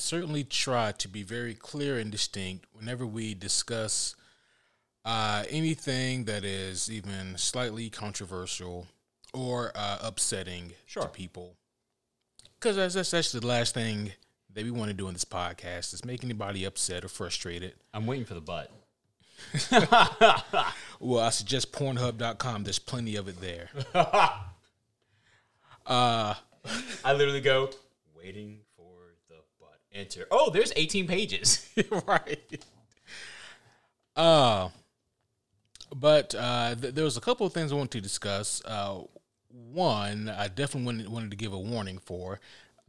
certainly try to be very clear and distinct whenever we discuss uh, anything that is even slightly controversial or uh, upsetting Sure. to people. Because that's, that's that's the last thing that we want to do in this podcast is make anybody upset or frustrated. I'm waiting for the butt. Well, I suggest Pornhub.com. There's plenty of it there. I literally go waiting for the butt. Enter. Oh, there's 18 pages. right. Uh, but uh, th- there was a couple of things I wanted to discuss. Uh, one, I definitely wanted, wanted to give a warning for,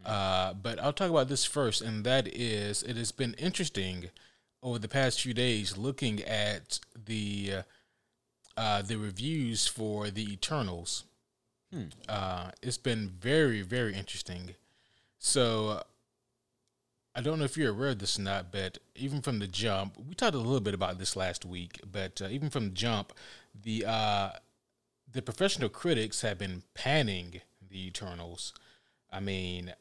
uh, but I'll talk about this first, and that is it has been interesting over the past few days looking at the uh, uh, the reviews for the Eternals. Uh, it's been very, very interesting. So I don't know if you're aware of this or not, but even from the jump, we talked a little bit about this last week. But uh, even from the jump, the uh, the professional critics have been panning the Eternals. I mean,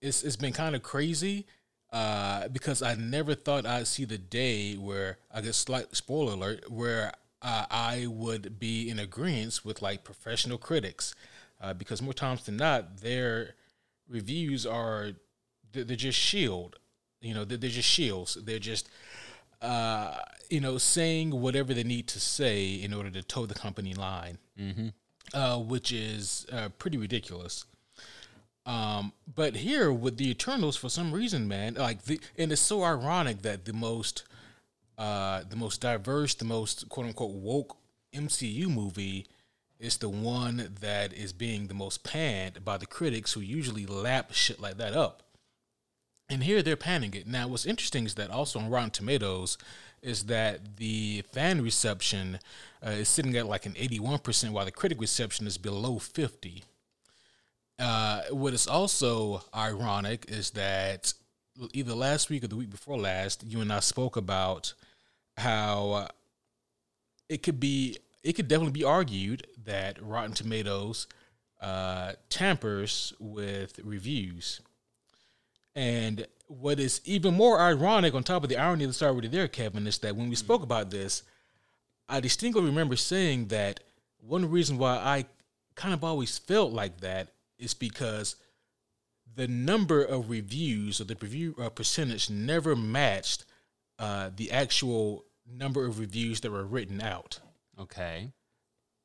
it's it's been kind of crazy uh, because I never thought I'd see the day where I guess slight spoiler alert where uh, I would be in agreement with like professional critics uh, because more times than not their reviews are they're, just shield you know they're, they're just shields. They're just uh, you know saying whatever they need to say in order to toe the company line uh, which is uh, pretty ridiculous. Um, but here with the Eternals, for some reason, man, like the and it's so ironic that the most, uh, the most diverse, the most quote unquote woke MCU movie is the one that is being the most panned by the critics who usually lap shit like that up. And here they're panning it. Now, what's interesting is that also on Rotten Tomatoes is that the fan reception uh, is sitting at like an 81%, while the critic reception is below 50 uh, what is also ironic is that either last week or the week before last, you and I spoke about how it could be, it could definitely be argued that Rotten Tomatoes uh, tampers with reviews. And what is even more ironic, on top of the irony that's already there, Kevin, is that when we spoke about this, I distinctly remember saying that one reason why I kind of always felt like that is because the number of reviews or the review uh, percentage never matched uh, the actual number of reviews that were written out. okay.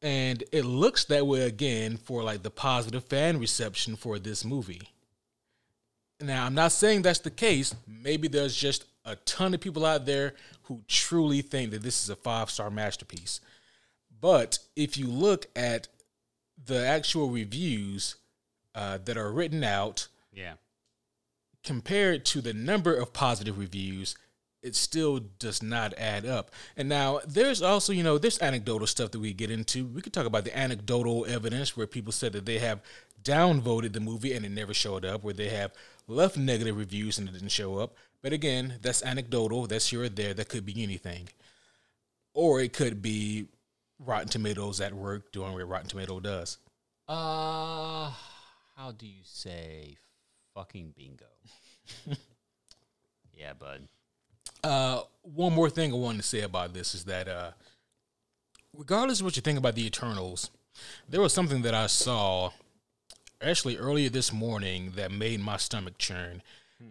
And it looks that way again for like the positive fan reception for this movie. Now, I'm not saying that's the case. Maybe there's just a ton of people out there who truly think that this is a five star masterpiece. But if you look at the actual reviews uh, that are written out Yeah. compared to the number of positive reviews, it still does not add up. And now there's also, you know, this anecdotal stuff that we get into. We could talk about the anecdotal evidence where people said that they have downvoted the movie and it never showed up, where they have left negative reviews and it didn't show up. But again, that's anecdotal. That's here or there. That could be anything. Or it could be Rotten Tomatoes at work doing what Rotten Tomato does. Uh, how do you say fucking bingo? yeah, bud. Uh, one more thing I wanted to say about this is that, uh, regardless of what you think about the Eternals, there was something that I saw actually earlier this morning that made my stomach churn.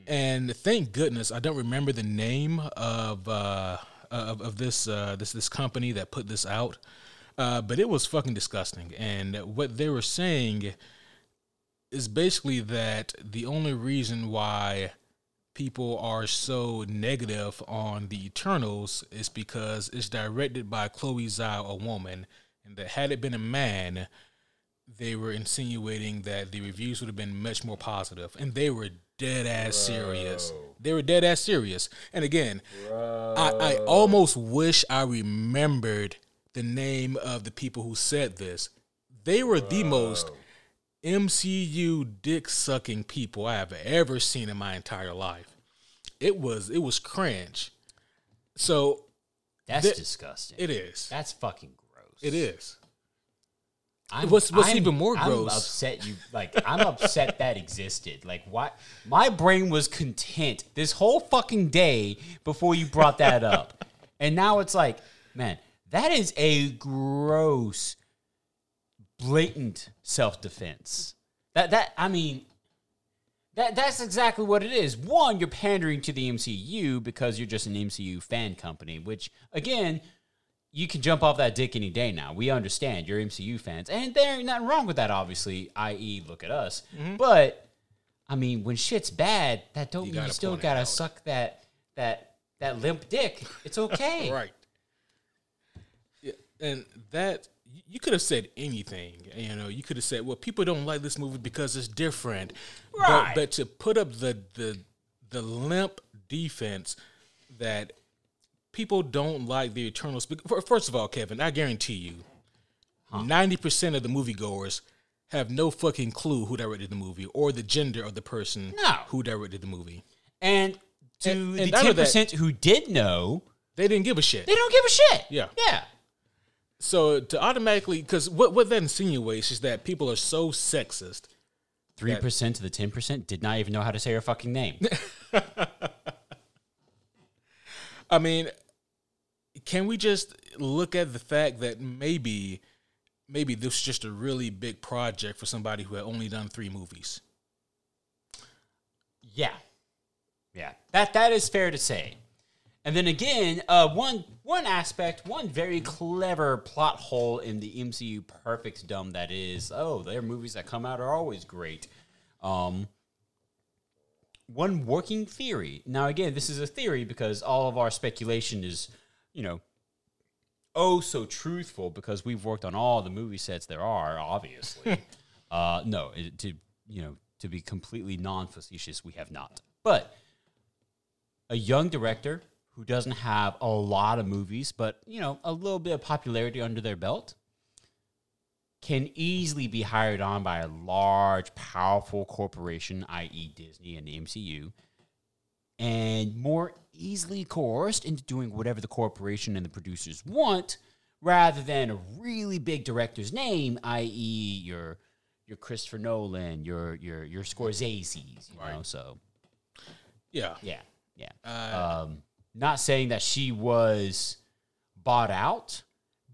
And thank goodness I don't remember the name of uh, of, of this uh, this this company that put this out, uh, but it was fucking disgusting. And what they were saying is basically that the only reason why people are so negative on the Eternals is because it's directed by Chloe Zhao, a woman, and that had it been a man, they were insinuating that the reviews would have been much more positive, and they were dead ass serious. They were dead ass serious. And again, I, I almost wish I remembered the name of the people who said this. They were the most MCU dick sucking people I have ever seen in my entire life. It was it was cringe. So That's Th- disgusting. it is. That's fucking gross. It is. I'm, What's- what's I'm- even more gross? I'm upset you like I'm upset that existed. Like why my brain was content this whole fucking day before you brought that up. and now it's like, man, that is a gross blatant self-defense. That that I mean that that's exactly what it is. One, you're pandering to the MCU because you're just an MCU fan company, which again, you can jump off that dick any day now. We understand you're MCU fans, and there ain't nothing wrong with that, obviously. I.e., look at us. Mm-hmm. But I mean, when shit's bad, that don't mean you still gotta out. suck that that that limp dick. It's okay. Right. Yeah, and that you could have said anything. You know, you could have said, "Well, people don't like this movie because it's different." Right. But, but to put up the the the limp defense that people don't like the Eternals. First of all, Kevin, I guarantee you, ninety percent of the moviegoers have no fucking clue who directed the movie or the gender of the person No. who directed the movie. And to And- the ten percent who did know, They didn't give a shit. they don't give a shit. Yeah. Yeah. So to automatically, because what what that insinuates is that people are so sexist. Three percent to the ten percent did not even know how to say her fucking name. I mean, can we just look at the fact that maybe maybe this is just a really big project for somebody who had only done three movies? Yeah, yeah, that that is fair to say. And then again, uh, one one aspect, one very clever plot hole in the MCU perfect dumb that is, oh, their movies that come out are always great. Um, one working theory. Now, again, this is a theory because all of our speculation is, you know, oh so truthful because we've worked on all the movie sets there are, obviously. uh, no, it, to you know, to be completely non-facetious, we have not. But a young director who doesn't have a lot of movies, but you know, a little bit of popularity under their belt, can easily be hired on by a large, powerful corporation, i.e., Disney and the MCU, and more easily coerced into doing whatever the corporation and the producers want, rather than a really big director's name, i.e., your your Christopher Nolan, your your your Scorsese's, you know. So Yeah, yeah, yeah. Uh, um, not saying that she was bought out,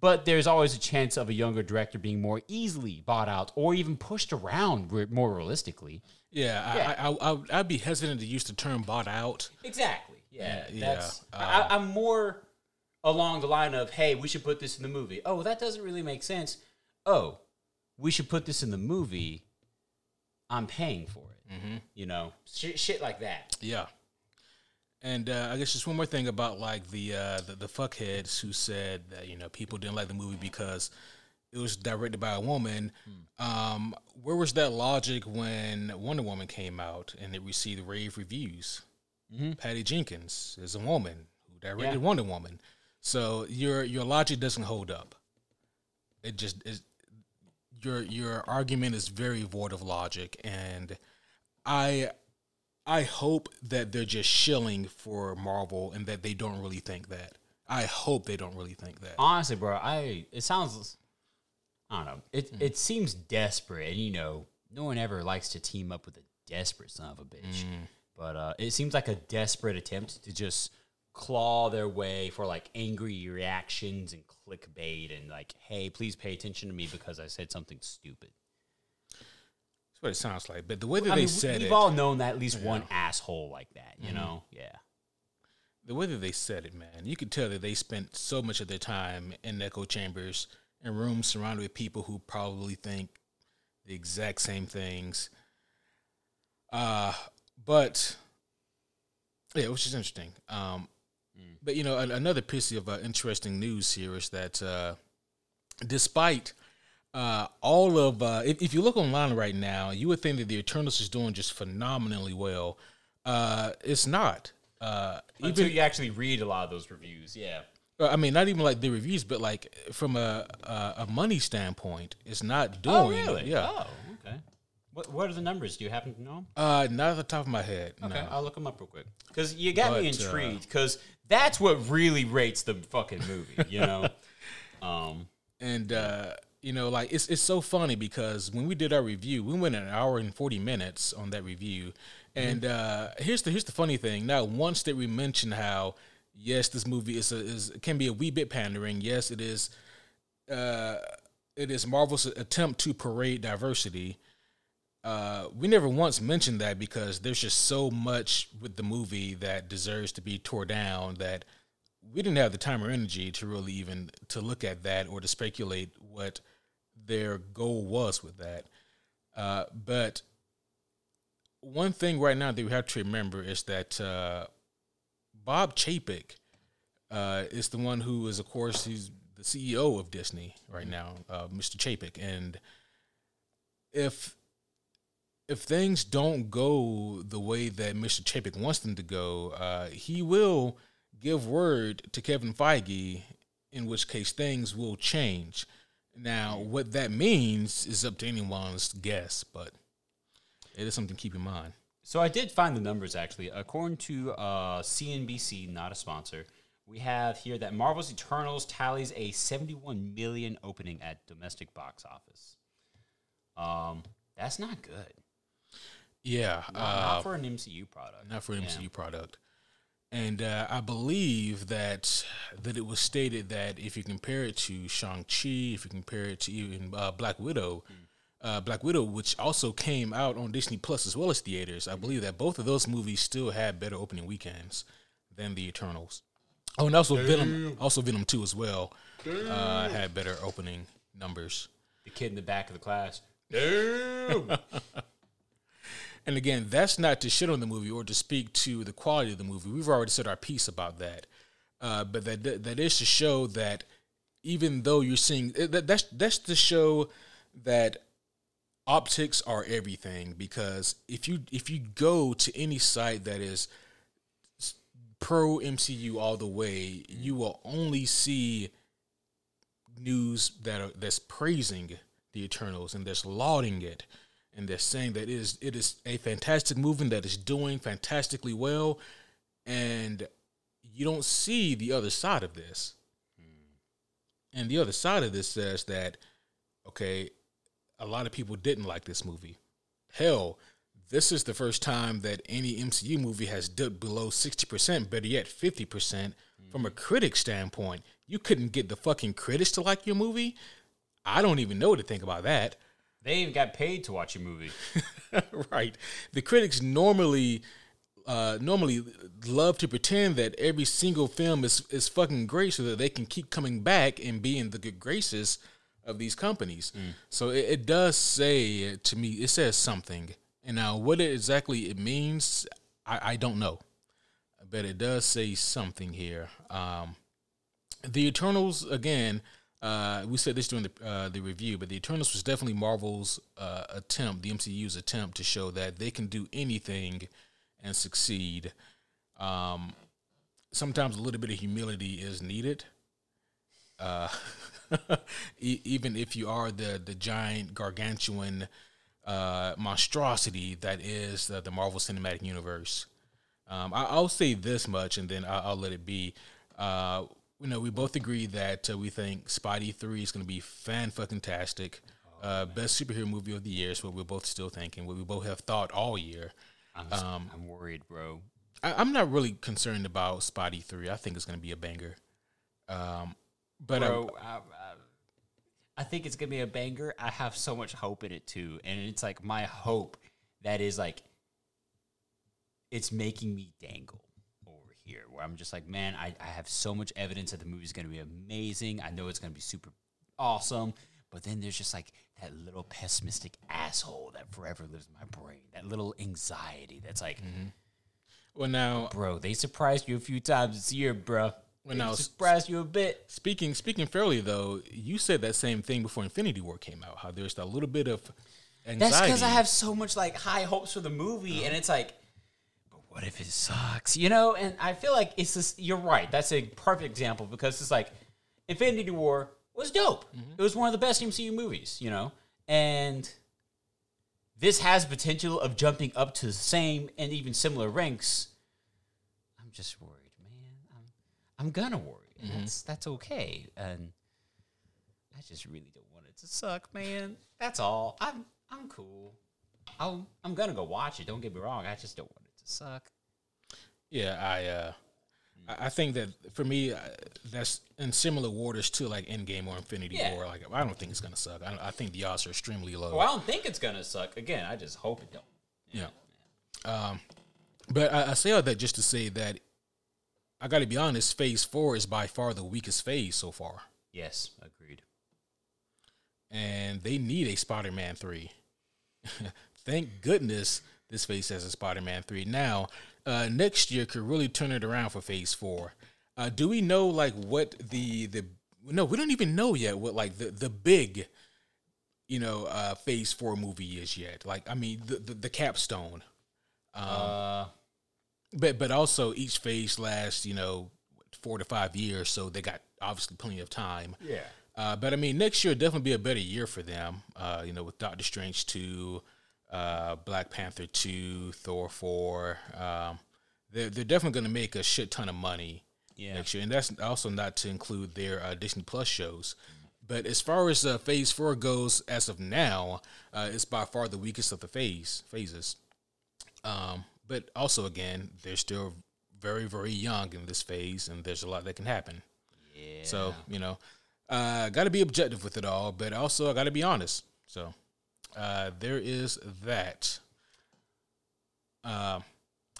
but there's always a chance of a younger director being more easily bought out or even pushed around re- more realistically. yeah. Yeah. I, I, I I'd be hesitant to use the term "bought out." Exactly. Yeah. Yeah, That's. uh, I, I'm more along the line of, hey, we should put this in the movie. Oh, that doesn't really make sense. Oh, we should put this in the movie. I'm paying for it. Mm-hmm. You know, shit, shit like that. Yeah. And uh, I guess just one more thing about like the, uh, the the fuckheads who said that you know people didn't like the movie because it was directed by a woman. Um, where was that logic when Wonder Woman came out and it received rave reviews? Patty Jenkins is a woman who directed Yeah. Wonder Woman, so your your logic doesn't hold up. It just is. Your your argument is very void of logic, and I I hope that they're just shilling for Marvel and that they don't really think that. I hope they don't really think that. honestly, bro, I it sounds I don't know. It it seems desperate, and you know, no one ever likes to team up with a desperate son of a bitch. But uh, it seems like a desperate attempt to just claw their way for like angry reactions and clickbait and like, hey, please pay attention to me because I said something stupid. What it sounds like. But the way that I they mean, said we've it, all known that at least one asshole like that, you know? Yeah. the way that they said it, man, you could tell that they spent so much of their time in echo chambers and rooms surrounded with people who probably think the exact same things. Uh, but yeah, which is interesting. Um, But you know, another piece of uh, interesting news here is that uh, despite uh, all of, uh, if, if you look online right now, you would think that the Eternals is doing just phenomenally well. Uh, it's not. Uh, Until even you actually read a lot of those reviews, yeah. uh, I mean, not even like the reviews, but like from a a, a money standpoint, it's not doing. Oh, really? Yeah. Oh, okay. What What are the numbers? Do you happen to know? Uh, not at the top of my head. Okay, No. I'll look them up real quick. Because you got me But, uh, intrigued. Because that's what really rates the fucking movie. You know. um. And uh, you know, like it's it's so funny because when we did our review, we went an hour and forty minutes on that review. And uh, here's the here's the funny thing. Now, once that we mentioned how yes, this movie is a, is can be a wee bit pandering. Yes, it is. Uh, it is Marvel's attempt to parade diversity. Uh, we never once mentioned that because there's just so much with the movie that deserves to be tore down that we didn't have the time or energy to really even to look at that or to speculate what their goal was with that. Uh, but one thing right now that we have to remember is that uh, Bob Chapek uh, is the one who is, of course, he's the CEO of Disney right now, uh, Mr. Chapek, and if if things don't go the way that Mr. Chapek wants them to go, uh, he will give word to Kevin Feige, in which case things will change. Now, what that means is up to anyone's guess, but it is something to keep in mind. So I did find the numbers actually. According to uh, CNBC, not a sponsor, we have here that Marvel's Eternals tallies a 71 million opening at domestic box office. Um, that's not good. Yeah, Not, uh, not for an MCU product. not for an Yeah. MCU product. And uh, I believe that that it was stated that if you compare it to Shang Chi, if you compare it to even uh, Black Widow, uh, Black Widow, which also came out on Disney Plus as well as theaters, I believe that both of those movies still had better opening weekends than the Eternals. Oh, and also Venom, also Venom Two as well, uh, had better opening numbers. The kid in the back of the class. And again, that's not to shit on the movie or to speak to the quality of the movie. We've already said our piece about that. Uh, but that that is to show that even though you're seeing that, that's that's to show that optics are everything. Because if you if you go to any site that is pro MCU all the way, you will only see news that are that's praising the Eternals and that's lauding it and they're saying that it is it is a fantastic movie that is doing fantastically well and you don't see the other side of this. Hmm. And the other side of this says that okay, a lot of people didn't like this movie. Hell, this is the first time that any MCU movie has dipped below 60%, better yet 50% from a hmm. critic standpoint. You couldn't get the fucking critics to like your movie. I don't even know what to think about that. They even got paid to watch a movie. right. The critics normally uh, normally love to pretend that every single film is is fucking great so that they can keep coming back and being the good graces of these companies. So it, it does say to me, it says something. And now what it exactly it means, I, I don't know. But it does say something here. Um, the Eternals again. Uh, we said this during the uh, the review, but the Eternals was definitely Marvel's uh, attempt, the MCU's attempt to show that they can do anything and succeed. Um, sometimes a little bit of humility is needed. Uh, e- even if you are the the giant gargantuan uh, monstrosity that is the, the Marvel Cinematic Universe. Um, I, I'll say this much, and then I'll, I'll let it be. You know, we both agree that uh, we think Spidey Three is going to be fan fucking tastic. Uh, best superhero movie of the year is what we're both still thinking. What we both have thought all year. I'm, I'm worried, bro. I, I'm not really concerned about Spidey Three. I think it's going to be a banger. Um, but I- Bro, I, I, I think it's gonna be a banger. I have so much hope in it too, and it's like my hope that is like it's making me dangle here, where I'm just like, man, I, I have so much evidence that the movie's gonna be amazing. I know it's gonna be super awesome, but then there's just like that little pessimistic asshole that forever lives in my brain. That little anxiety that's like, mm-hmm. well, now bro, they surprised you a few times this year, bro. Well, They now, surprised you a bit. Speaking speaking fairly though, you said that same thing before Infinity War came out. How there's a little bit of anxiety. That's because I have so much like high hopes for the movie, and it's like, what if it sucks? You know? And I feel like it's just you're right. That's a perfect example because it's like Infinity War was dope. Mm-hmm. It was one of the best MCU movies, you know, and this has potential of jumping up to the same and even similar ranks. I'm just worried, man. I'm I'm gonna worry, and mm-hmm. that's that's okay. And I just really don't want it to suck, man. That's all. I'm I'm cool. I'll, I'm gonna go watch it. Don't get me wrong. I just don't want suck. Yeah, I uh, I think that for me, uh, that's in similar waters to like Endgame or Infinity Yeah. War. Like, I don't think it's gonna suck. I, I think the odds are extremely low. Well, I don't think it's gonna suck. Again, I just hope it don't. Yeah. Um, but I, I say all that just to say that I got to be honest. Phase four is by far the weakest phase so far, Yes, agreed. and they need a Spider-Man three. Thank goodness this phase has a Spider-Man three. Now, uh, next year could really turn it around for Phase four. Uh, do we know like what the the no? We don't even know yet what like the the big you know uh phase four movie is yet like i mean the the, the capstone uh, but but also each phase lasts you know four to five years so they got obviously plenty of time yeah. uh, but i mean next year definitely be a better year for them uh, you know with doctor strange 2 uh, black panther 2 thor 4 um, they're, they're definitely going to make a shit ton of money Yeah. next year and that's also not to include their uh, disney plus shows but as far as uh, phase four goes as of now uh, it's by far the weakest of the phase phases um, but also, again, they're still very, very young in this phase, and there's a lot that can happen. Yeah. So, you know, uh, got to be objective with it all, but also I got to be honest. So, uh, there is that. Uh,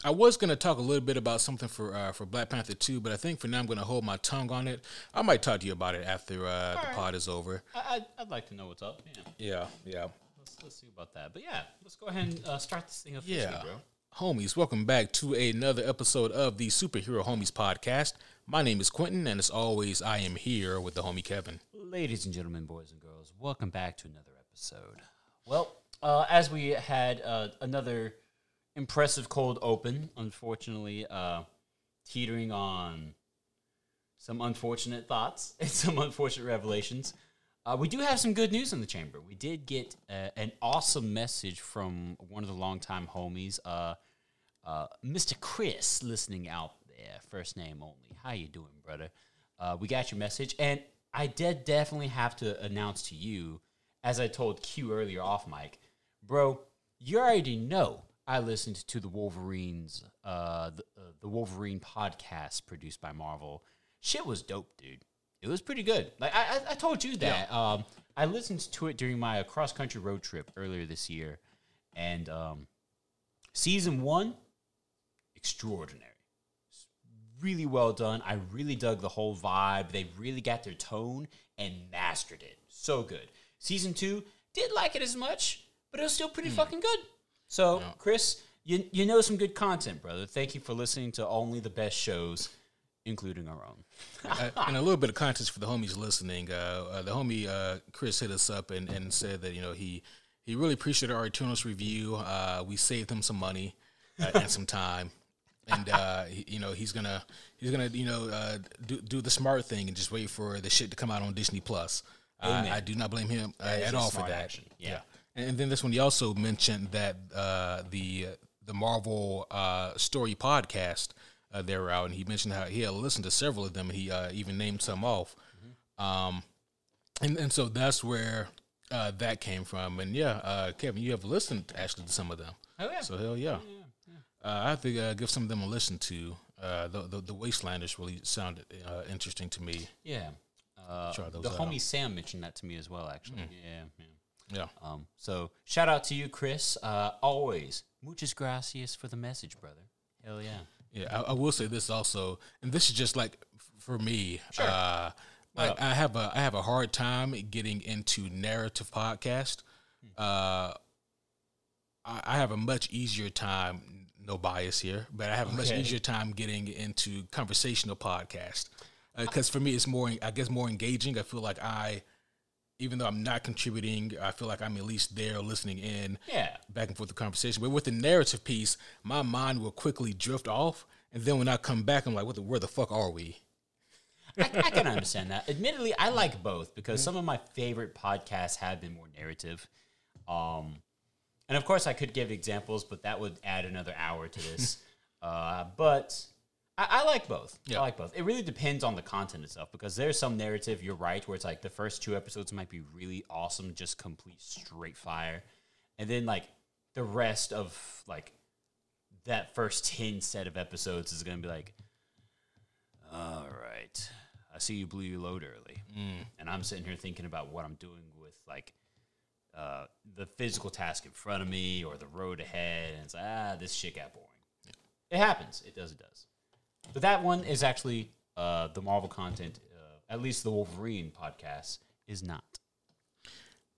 I was gonna talk a little bit about something for uh, for Black Panther two, but I think for now I'm gonna hold my tongue on it. I might talk to you about it after uh, the right. pod is over. I, I'd, I'd like to know what's up. Yeah. Yeah, yeah. Let's, let's see about that. But yeah, let's go ahead and uh, start this thing officially, Yeah. bro. Homies, welcome back to another episode of the Superhero Homies podcast. My name is Quentin, and as always, I am here with the homie Kevin. Ladies and gentlemen, boys and girls, welcome back to another episode. Well, uh, as we had uh, another impressive cold open, unfortunately, uh, teetering on some unfortunate thoughts and some unfortunate revelations. Uh, we do have some good news in the chamber. We did get uh, an awesome message from one of the longtime homies, uh, uh, Mr. Chris, listening out there. First name only. How you doing, brother? Uh, we got your message, and I did definitely have to announce to you, as I told Q earlier off mic, bro. You already know I listened to the Wolverines, uh, the, uh, the Wolverine podcast produced by Marvel. Shit was dope, dude. It was pretty good. Like I, I, I told you that. Um, I listened to it during my cross country road trip earlier this year, and um, season one, extraordinary, really well done. I really dug the whole vibe. They really got their tone and mastered it. So good. Season two did like it as much, but it was still pretty fucking good. So, Chris, you you know some good content, brother. Thank you for listening to only the best shows, including our own. uh, and a little bit of context for the homies listening. Uh, uh, the homie uh, Chris hit us up and, and said that you know he he really appreciated our Eternals review. Uh, we saved him some money uh, and some time, and uh, he, you know he's gonna he's gonna you know uh, do do the smart thing and just wait for the shit to come out on Disney Plus. I, I do not blame him uh, at all for that. action. Yeah. And, and then this one, he also mentioned that uh, the the Marvel uh, story podcast uh, they were out, and he mentioned how he had listened to several of them. And he uh, even named some off, um, and and so that's where uh, that came from. And yeah, uh, Kevin, you have listened actually to some of them. Oh yeah. So hell yeah, Uh, I have to uh, give some of them a listen to. Uh, the, the the Wastelanders really sounded uh, interesting to me. Yeah. Uh, Try those the out. homie Sam mentioned that to me as well, actually. Yeah, yeah. Yeah. Um, so shout out to you, Chris. Uh, always muchas gracias for the message, brother. Hell yeah. Yeah, I, I will say this also, and this is just like f- for me. Sure. Uh, What I, I have a I have a hard time getting into narrative podcast. Uh, I, I have a much easier time. No bias here, but I have a much Okay. easier time getting into conversational podcast because for me it's more I guess more engaging. I feel like I, even though I'm not contributing, I feel like I'm at least there listening in Yeah. back and forth the conversation. But with the narrative piece, my mind will quickly drift off, and then when I come back, I'm like, "What the? Where the fuck are we?" I, I can understand that. Admittedly, I like both because some of my favorite podcasts have been more narrative. Um, and of course, I could give examples, but that would add another hour to this. uh, but I, I like both. Yeah. I like both. It really depends on the content itself because there's some narrative. You're right, where it's like the first two episodes might be really awesome, just complete straight fire, and then like the rest of like that first ten set of episodes is gonna be like, all right, I see you blew your load early, and I'm sitting here thinking about what I'm doing with like uh, the physical task in front of me or the road ahead, and it's like, ah, this shit got boring. It happens. It does. It does. But that one is actually uh, the Marvel content. Uh, at least the Wolverine podcast is not.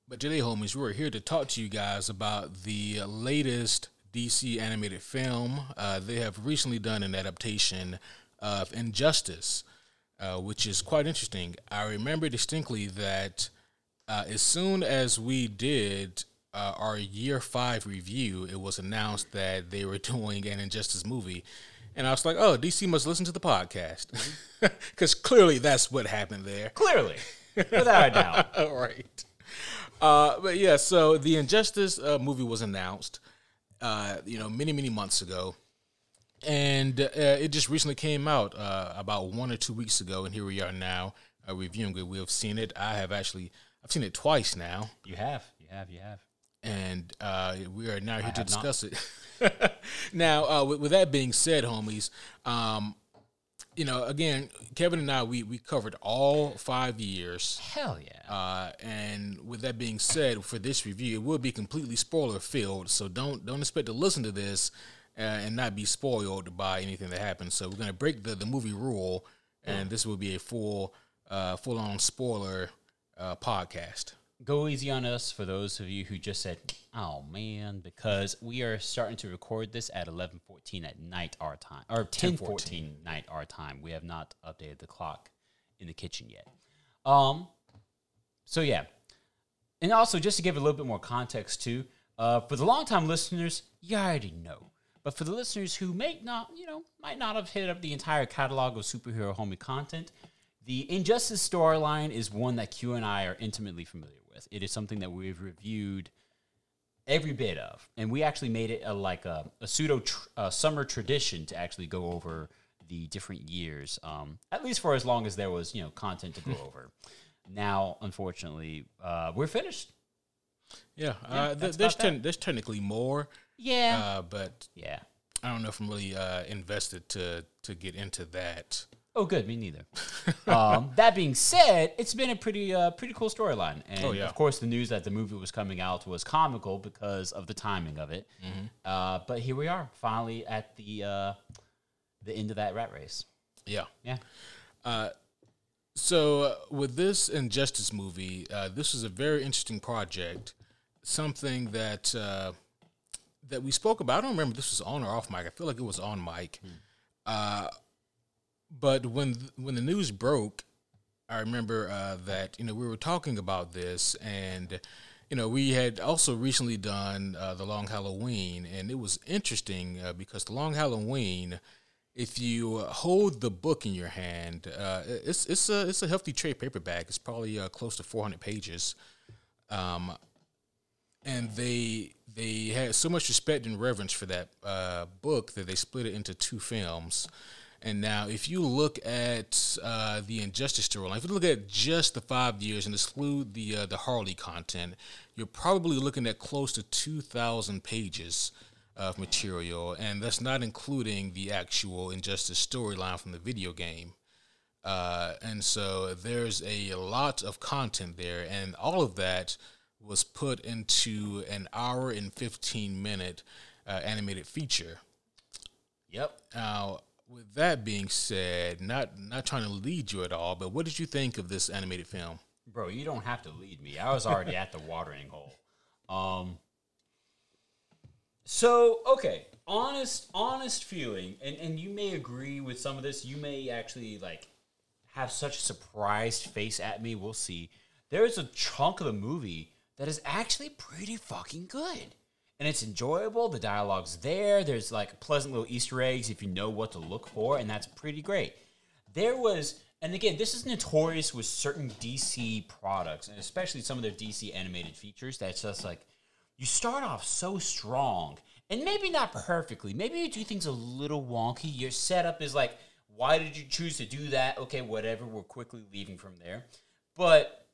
But today, homies, we're here to talk to you guys about the latest DC animated film. Uh, they have recently done an adaptation of Injustice, uh, which is quite interesting. I remember distinctly that uh, as soon as we did uh, our year five review, it was announced that they were doing an Injustice movie. And I was like, oh, DC must listen to the podcast. Because clearly that's what happened there. Clearly, without a doubt. All right. Uh, but yeah, so the Injustice uh, movie was announced, uh, you know, many many months ago, and uh, it just recently came out uh, about one or two weeks ago, and here we are now uh, reviewing it. We have seen it. I have actually I've seen it twice now, You have. You have. You have. and uh, we are now here to have not. discuss it. now, uh, with, with that being said, homies, um, you know, again, Kevin and I we we covered all five years. Hell yeah. Uh, and with that being said, for this review, it will be completely spoiler filled. So don't don't expect to listen to this uh, and not be spoiled by anything that happens. So we're gonna break the, the movie rule, and this will be a full uh, full on spoiler uh, podcast. Go easy on us for those of you who just said, "Oh man," because we are starting to record this at eleven fourteen at night our time, or ten fourteen night our time. We have not updated the clock in the kitchen yet. Um, so yeah, and also just to give a little bit more context too, uh, for the longtime listeners, you already know. But for the listeners who may not, you know, might not have hit up the entire catalog of superhero homie content, the Injustice storyline is one that Q and I are intimately familiar with. It is something that we've reviewed every bit of, and we actually made it a, like a, a pseudo tr- uh, summer tradition to actually go over the different years, um, at least for as long as there was you know content to go over. Now, unfortunately, uh, we're finished. Yeah, uh, th- there's ten- there's technically more, Yeah, uh, but yeah. I don't know if I'm really uh, invested to to get into that. Oh, good. Me neither. um, that being said, it's been a pretty, uh, pretty cool storyline, and Oh, yeah. of course, the news that the movie was coming out was comical because of the timing of it. Mm-hmm. Uh, but here we are, finally at the uh, the end of that rat race. Yeah. Yeah, So uh, with this Injustice movie, uh, this is a very interesting project. Something that uh, that we spoke about. I don't remember if this was on or off mic. I feel like it was on mic. Uh, but when when the news broke, I remember uh, that you know we were talking about this, and you know we had also recently done uh, the Long Halloween, and it was interesting uh, because the Long Halloween, if you hold the book in your hand, uh, it's it's a it's a hefty trade paperback. It's probably uh, close to four hundred pages, um, and they they had so much respect and reverence for that uh, book that they split it into two films. And now, if you look at uh, the Injustice storyline, if you look at just the five years and exclude the uh, the Harley content, you're probably looking at close to two thousand pages of material, and that's not including the actual Injustice storyline from the video game. Uh, and so there's a lot of content there, and all of that was put into an hour and 15 minute uh, animated feature. yep. Now, with that being said, not not trying to lead you at all, but what did you think of this animated film? Bro, you don't have to lead me. I was already at the watering hole. Um So, okay, honest honest feeling and and you may agree with some of this. You may actually like have such a surprised face at me. We'll see. There's a chunk of the movie that is actually pretty fucking good. And it's enjoyable. The dialogue's there. There's like pleasant little Easter eggs if you know what to look for, and that's pretty great. There was, and again, this is notorious with certain DC products, and especially some of their DC animated features. That's just like you start off so strong, and maybe not perfectly. Maybe you do things a little wonky. Your setup is like, why did you choose to do that? Okay, whatever. We're quickly leaving from there, but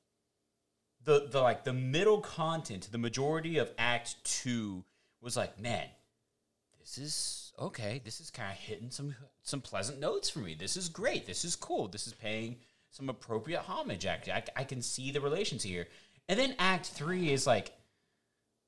the the like the middle content, the majority of Act Two was like, man, this is okay. This is kind of hitting some some pleasant notes for me. This is great. This is cool. This is paying some appropriate homage. Actually, I, I can see the relations here. And then Act Three is like,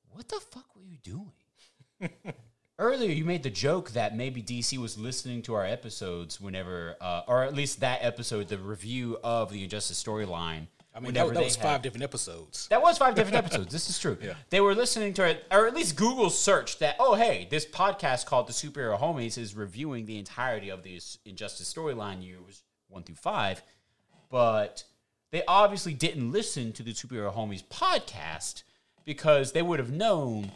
what the fuck were you doing? Earlier, you made the joke that maybe DC was listening to our episodes whenever, uh, or at least that episode, the review of the Injustice storyline. I mean, that, that was had- five different episodes. that was five different episodes. This is true. Yeah. They were listening to it, or at least Google searched that. Oh, hey, this podcast called the Superhero Homies is reviewing the entirety of the Injustice storyline years one through five, but they obviously didn't listen to the Superhero Homies podcast because they would have known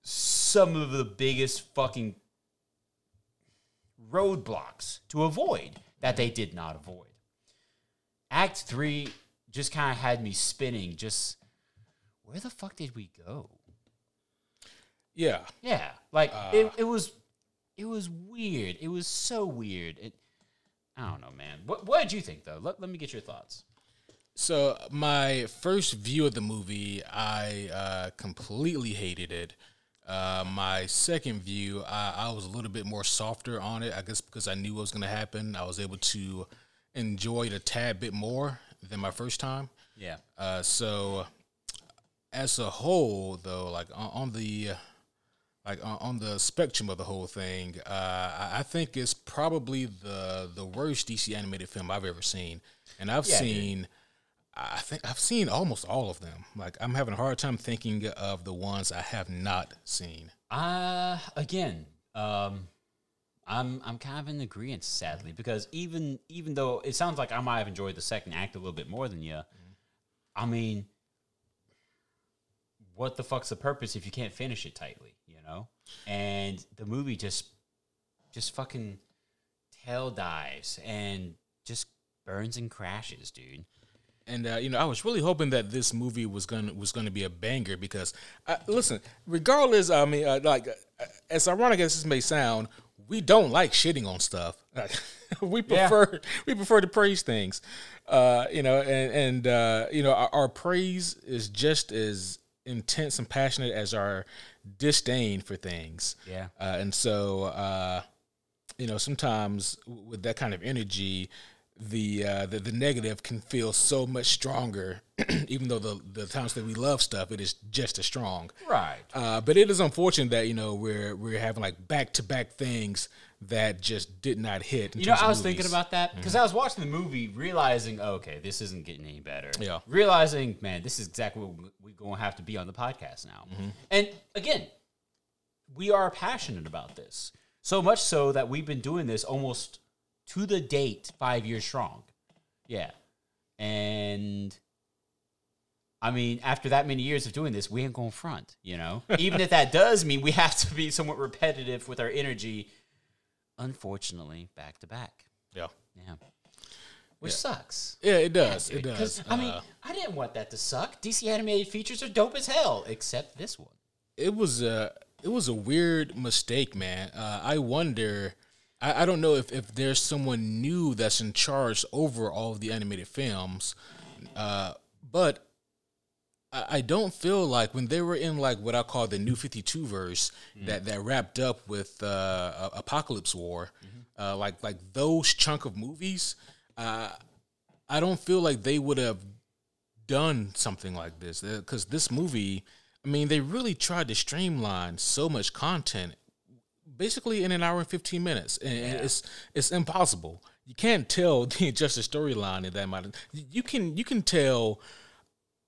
some of the biggest fucking roadblocks to avoid that they did not avoid. Act three just kind of had me spinning. Just where the fuck did we go? Yeah. Yeah, like it, it was, it was weird. It was so weird. It, I don't know, man. What What did you think though? Let Let me get your thoughts. So my first view of the movie, I uh, completely hated it. Uh, my second view, I, I was a little bit more softer on it. I guess because I knew what was going to happen, I was able to enjoy it a tad bit more than my first time. Yeah, Uh, so as a whole, though, like on, on the like on, on the spectrum of the whole thing, uh, I, I think it's probably the the worst DC animated film I've ever seen, and I've Yeah, dude. seen. I think I've seen almost all of them. Like I'm having a hard time thinking of the ones I have not seen. Uh again, um, I'm I'm kind of in agreement, sadly, because even even though it sounds like I might have enjoyed the second act a little bit more than you, I mean, what the fuck's the purpose if you can't finish it tightly, you know? And the movie just just fucking tail dives and just burns and crashes, dude. And uh, you know, I was really hoping that this movie was gonna was gonna be a banger because, uh, listen, regardless, I mean, uh, like uh, as ironic as this may sound, we don't like shitting on stuff. we Yeah. prefer we prefer to praise things, uh, you know, and and uh, you know, our, our praise is just as intense and passionate as our disdain for things. Yeah. Uh, and so, uh, you know, sometimes with that kind of energy, the, uh, the the negative can feel so much stronger, even though the the times that we love stuff, it is just as strong. Right. Uh, but it is unfortunate that you know we're we're having like back to back things that just did not hit. You know, I was movies. thinking about that because I was watching the movie, realizing, oh, okay, this isn't getting any better. Yeah. Realizing, man, this is exactly what we're going to have to be on the podcast now. And again, we are passionate about this. So much so that we've been doing this almost to the date five years strong. Yeah. And I mean, after that many years of doing this, we ain't going front, you know? Even if that does mean we have to be somewhat repetitive with our energy, unfortunately, back to back. Yeah, Yeah. Which sucks. yeah, it does. It Because, does. I mean, Uh, I didn't want that to suck. DC animated features are dope as hell, except this one. it was a it was a weird mistake, man. Uh, I wonder. I, I don't know if, if there's someone new that's in charge over all of the animated films, uh, but I, I don't feel like when they were in like what I call the New Fifty Two verse that that wrapped up with uh, Apokolips War, uh, like like those chunk of movies. Uh, I don't feel like they would have done something like this because this movie i mean they really tried to streamline so much content basically in an hour and 15 minutes and and it's it's impossible. You can't tell the injustice storyline in that amount of, you can you can tell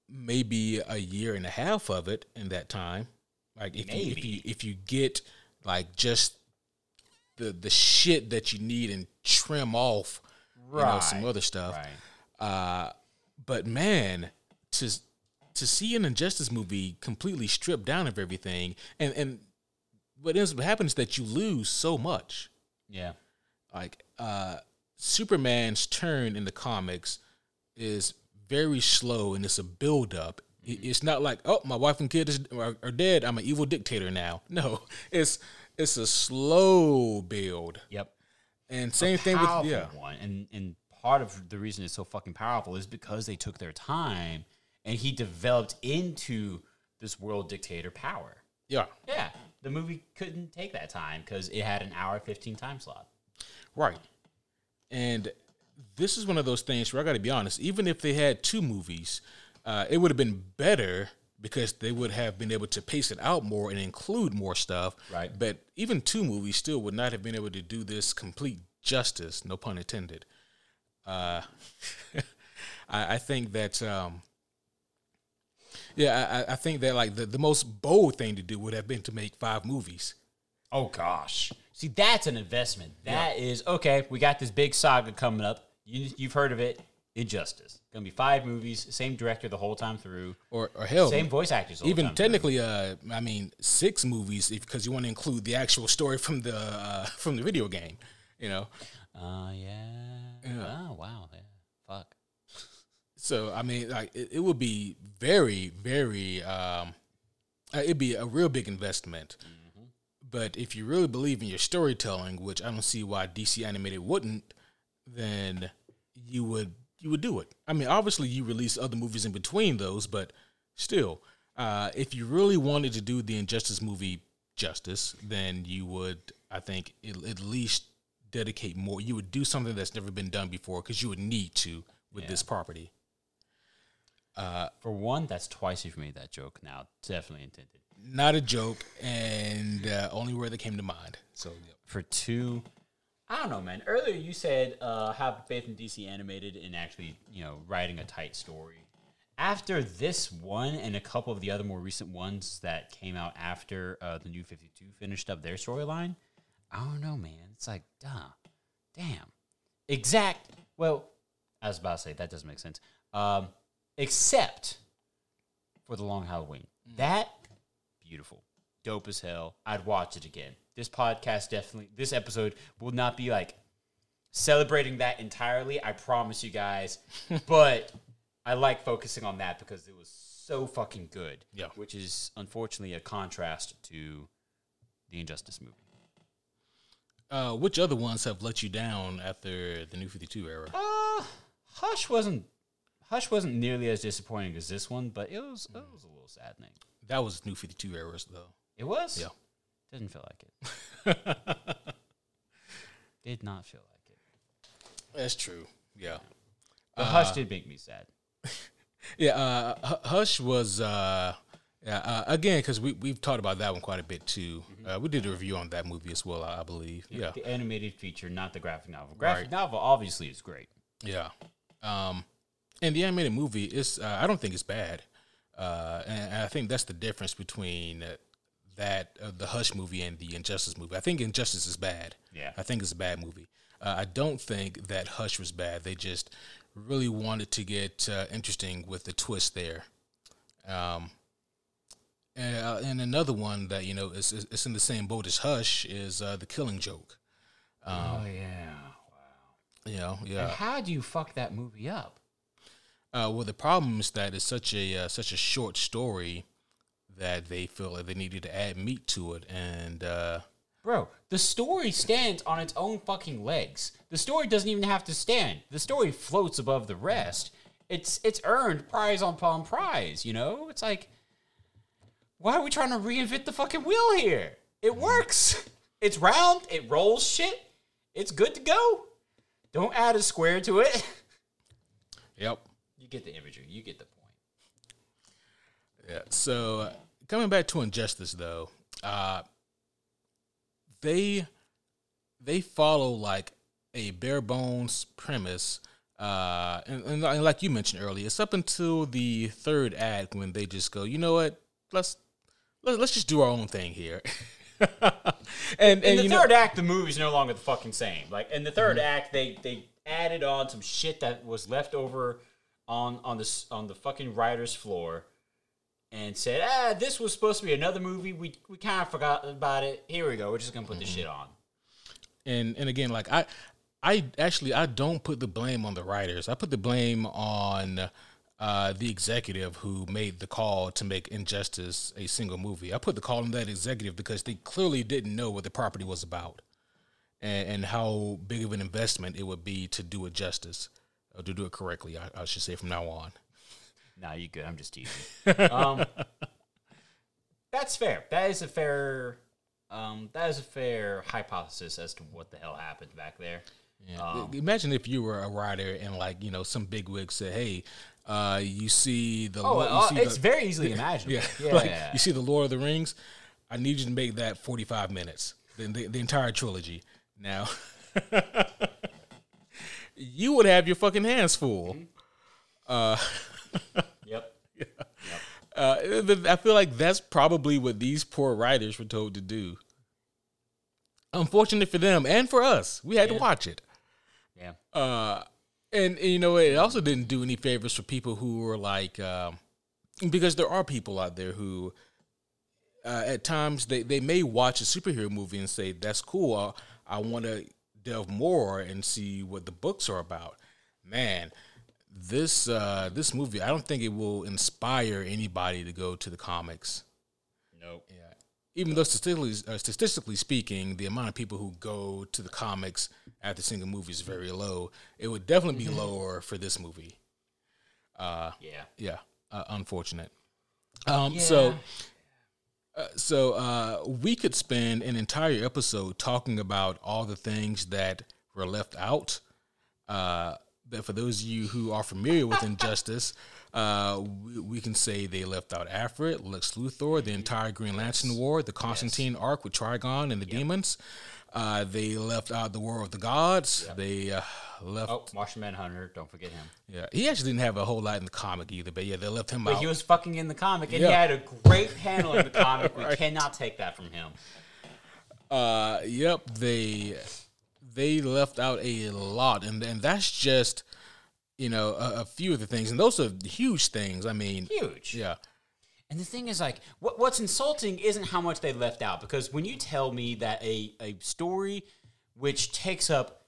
maybe a year and a half of it in that time. Like if you if you if you get like just the the shit that you need and trim off you know, some other stuff. Right. uh, but man, to to see an injustice movie completely stripped down of everything, and and what ends up happening is that you lose so much. Yeah. Like uh, Superman's turn in the comics is very slow, and it's a build up. It- It's not like oh my wife and kid are, are dead. I'm an evil dictator now. No, it's it's a slow build. Yep. And same thing with yeah, one. And and part of the reason it's so fucking powerful is because they took their time and he developed into this world dictator power. yeah, Yeah. The movie couldn't take that time because it had an hour 15 time slot. right. And this is one of those things where I got to be honest. Even if they had two movies, uh, it would have been better because they would have been able to pace it out more and include more stuff. Right. But even two movies still would not have been able to do this complete justice. No pun intended. Uh, I, I think that. Um, yeah, I, I think that like the, the most bold thing to do would have been to make five movies. Oh gosh. See, that's an investment. That is okay. We got this big saga coming up. You, you've heard of it. Injustice. Gonna be five movies. Same director the whole time through. Or, or hell, Same voice actors. The whole even time through. technically, uh, I mean, six movies because you want to include the actual story from the uh, from the video game. You know, Uh, yeah. Oh wow. Yeah. Fuck. So I mean, like it, it would be very, very, um, uh, it'd be a real big investment. But if you really believe in your storytelling, which I don't see why DC animated wouldn't, then you would you would do it. I mean, obviously you release other movies in between those, but still, uh, if you really wanted to do the Injustice movie justice, then you would, I think, at, at least dedicate more. You would do something that's never been done before because you would need to with this property. For one, that's twice you've made that joke. Now, definitely intended. Not a joke, and uh, only word that came to mind. So, yeah. For two, I don't know, man. Earlier you said uh, have faith in DC animated and actually, you know, writing a tight story. After this one and a couple of the other more recent ones that came out after uh, the New Fifty Two finished up their storyline, I don't know, man. It's like, duh, damn, exact. Well, I was about to say that doesn't make sense. Um, except for the Long Halloween, that beautiful, dope as hell. I'd watch it again. This podcast definitely, this episode will not be like celebrating that entirely. I promise you guys. but I like focusing on that because it was so fucking good. Yeah. Which is unfortunately a contrast to the Injustice movie. Uh, which other ones have let you down after the New Fifty Two era? Uh, Hush wasn't Hush wasn't nearly as disappointing as this one, but it was it was a little saddening. That was New Fifty Two errors though. It was. Yeah. Didn't feel like it. Did not feel like it. That's true. Yeah. But Hush did make me sad. Yeah, uh, Hu- Hush was uh, yeah, uh, again because we we've talked about that one quite a bit too. Uh, we did a review on that movie as well, I, I believe. Yeah, The animated feature, not the graphic novel. Graphic Right. novel obviously is great. yeah. Um, and the animated movie is uh, I don't think it's bad, uh, and I think that's the difference between that uh, the Hush movie and the Injustice movie. I think Injustice is bad. Yeah. I think it's a bad movie. Uh, I don't think that Hush was bad. They just really wanted to get uh, interesting with the twist there. Um, and, uh, and another one that you know is, is, in the same boat as Hush is uh, the Killing Joke. oh yeah. Wow. You know, And yeah. how do you fuck that movie up? Uh, well, the problem is that it's such a uh, such a short story that they feel like they needed to add meat to it, and uh, Bro, the story stands on its own fucking legs. The story doesn't even have to stand. The story floats above the rest. It's it's earned prize on palm prize, you know? It's like why are we trying to reinvent the fucking wheel here? It works. It's round, it rolls shit. It's good to go. Don't add a square to it. yep, get the imagery. You get the point. Yeah. So uh, coming back to Injustice, though, uh, they they follow like a bare bones premise, uh, and, and li- like you mentioned earlier, it's up until the third act when they just go, you know what, let's let's, let's just do our own thing here. and In and the you know, third act, the movie's no longer the fucking same. Like in the 3rd act, they they added on some shit that was left over on on this on the fucking writers' floor, and said, ah, this was supposed to be another movie. We we kind of forgot about it. Here we go. We're just gonna put this shit on. and and again like i i actually i don't put the blame on the writers i put the blame on uh, the executive who made the call to make Injustice a single movie. I put the call on that executive because they clearly didn't know what the property was about and, and how big of an investment it would be to do it justice, or to do it correctly, I, I should say from now on. Nah, you good. I'm just teasing. um, that's fair. That is a fair. Um, that is a fair hypothesis as to what the hell happened back there. Yeah. Um, Imagine if you were a writer and like you know some big wig said, "Hey, uh, you see the Oh, Lord- you uh, it's the- very easily imaginable. yeah, Yeah, like you see the Lord of the Rings. I need you to make that forty five minutes, the, the the entire trilogy. Now, you would have your fucking hands full. Uh, yep. Uh, I feel like that's probably what these poor writers were told to do. Unfortunate for them and for us, we had to watch it. Yeah. Uh, and, and, you know it also didn't do any favors for people who were like um, because there are people out there who uh, at times they, they may watch a superhero movie and say that's cool uh, i want to delve more and see what the books are about man this uh, this movie i don't think it will inspire anybody to go to the comics Nope. yeah. Even though statistically, uh, statistically speaking, the amount of people who go to the comics after seeing a movie is very low, it would definitely be lower for this movie. Uh, Yeah. yeah, uh, unfortunate. Um, So, uh, so uh, we could spend an entire episode talking about all the things that were left out. Uh, that for those of you who are familiar with Injustice, uh, we, we can say they left out Alfred, Lex Luthor, the entire Green Lantern War, the Constantine arc with Trigon and the demons. Uh, they left out the War of the Gods. They uh, left. Oh, Martian Manhunter. Don't forget him. Yeah, he actually didn't have a whole lot in the comic either, but yeah, they left him But out. he was fucking in the comic, and he had a great panel in the comic. We cannot take that from him. Uh, yep, they they left out a lot, and and that's just you know a, a few of the things, and those are huge things. I mean, Huge. yeah, And the thing is, like, what, what's insulting isn't how much they left out, because when you tell me that a, a story which takes up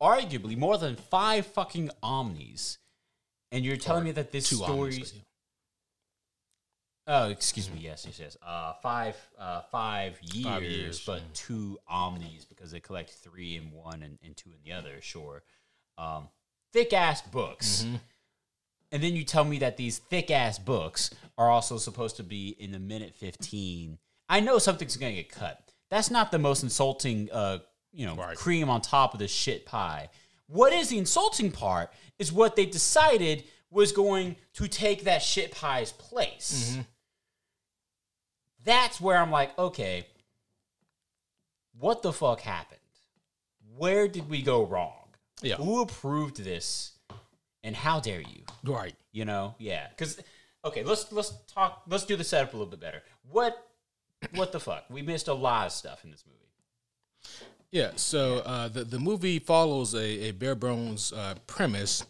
arguably more than five fucking omnis, and you're telling me that this story. honestly. Oh, excuse me. Yes, yes, yes. Uh, five, uh, five years, Five years, but two omnis because they collect three in one and, and two in the other. Sure. Um, thick ass books. And then you tell me that these thick ass books are also supposed to be in the minute 15. I know something's going to get cut. That's not the most insulting, uh, you know, Right. cream on top of the shit pie. What is the insulting part is what they decided was going to take that shit pie's place. That's where I'm like, okay, what the fuck happened? Where did we go wrong? Yeah. Who approved this? And how dare you? Right. You know, yeah. Because okay, let's let's talk. Let's do the setup a little bit better. What what the fuck? We missed a lot of stuff in this movie. Yeah, so uh, the the movie follows a, a bare bones uh, premise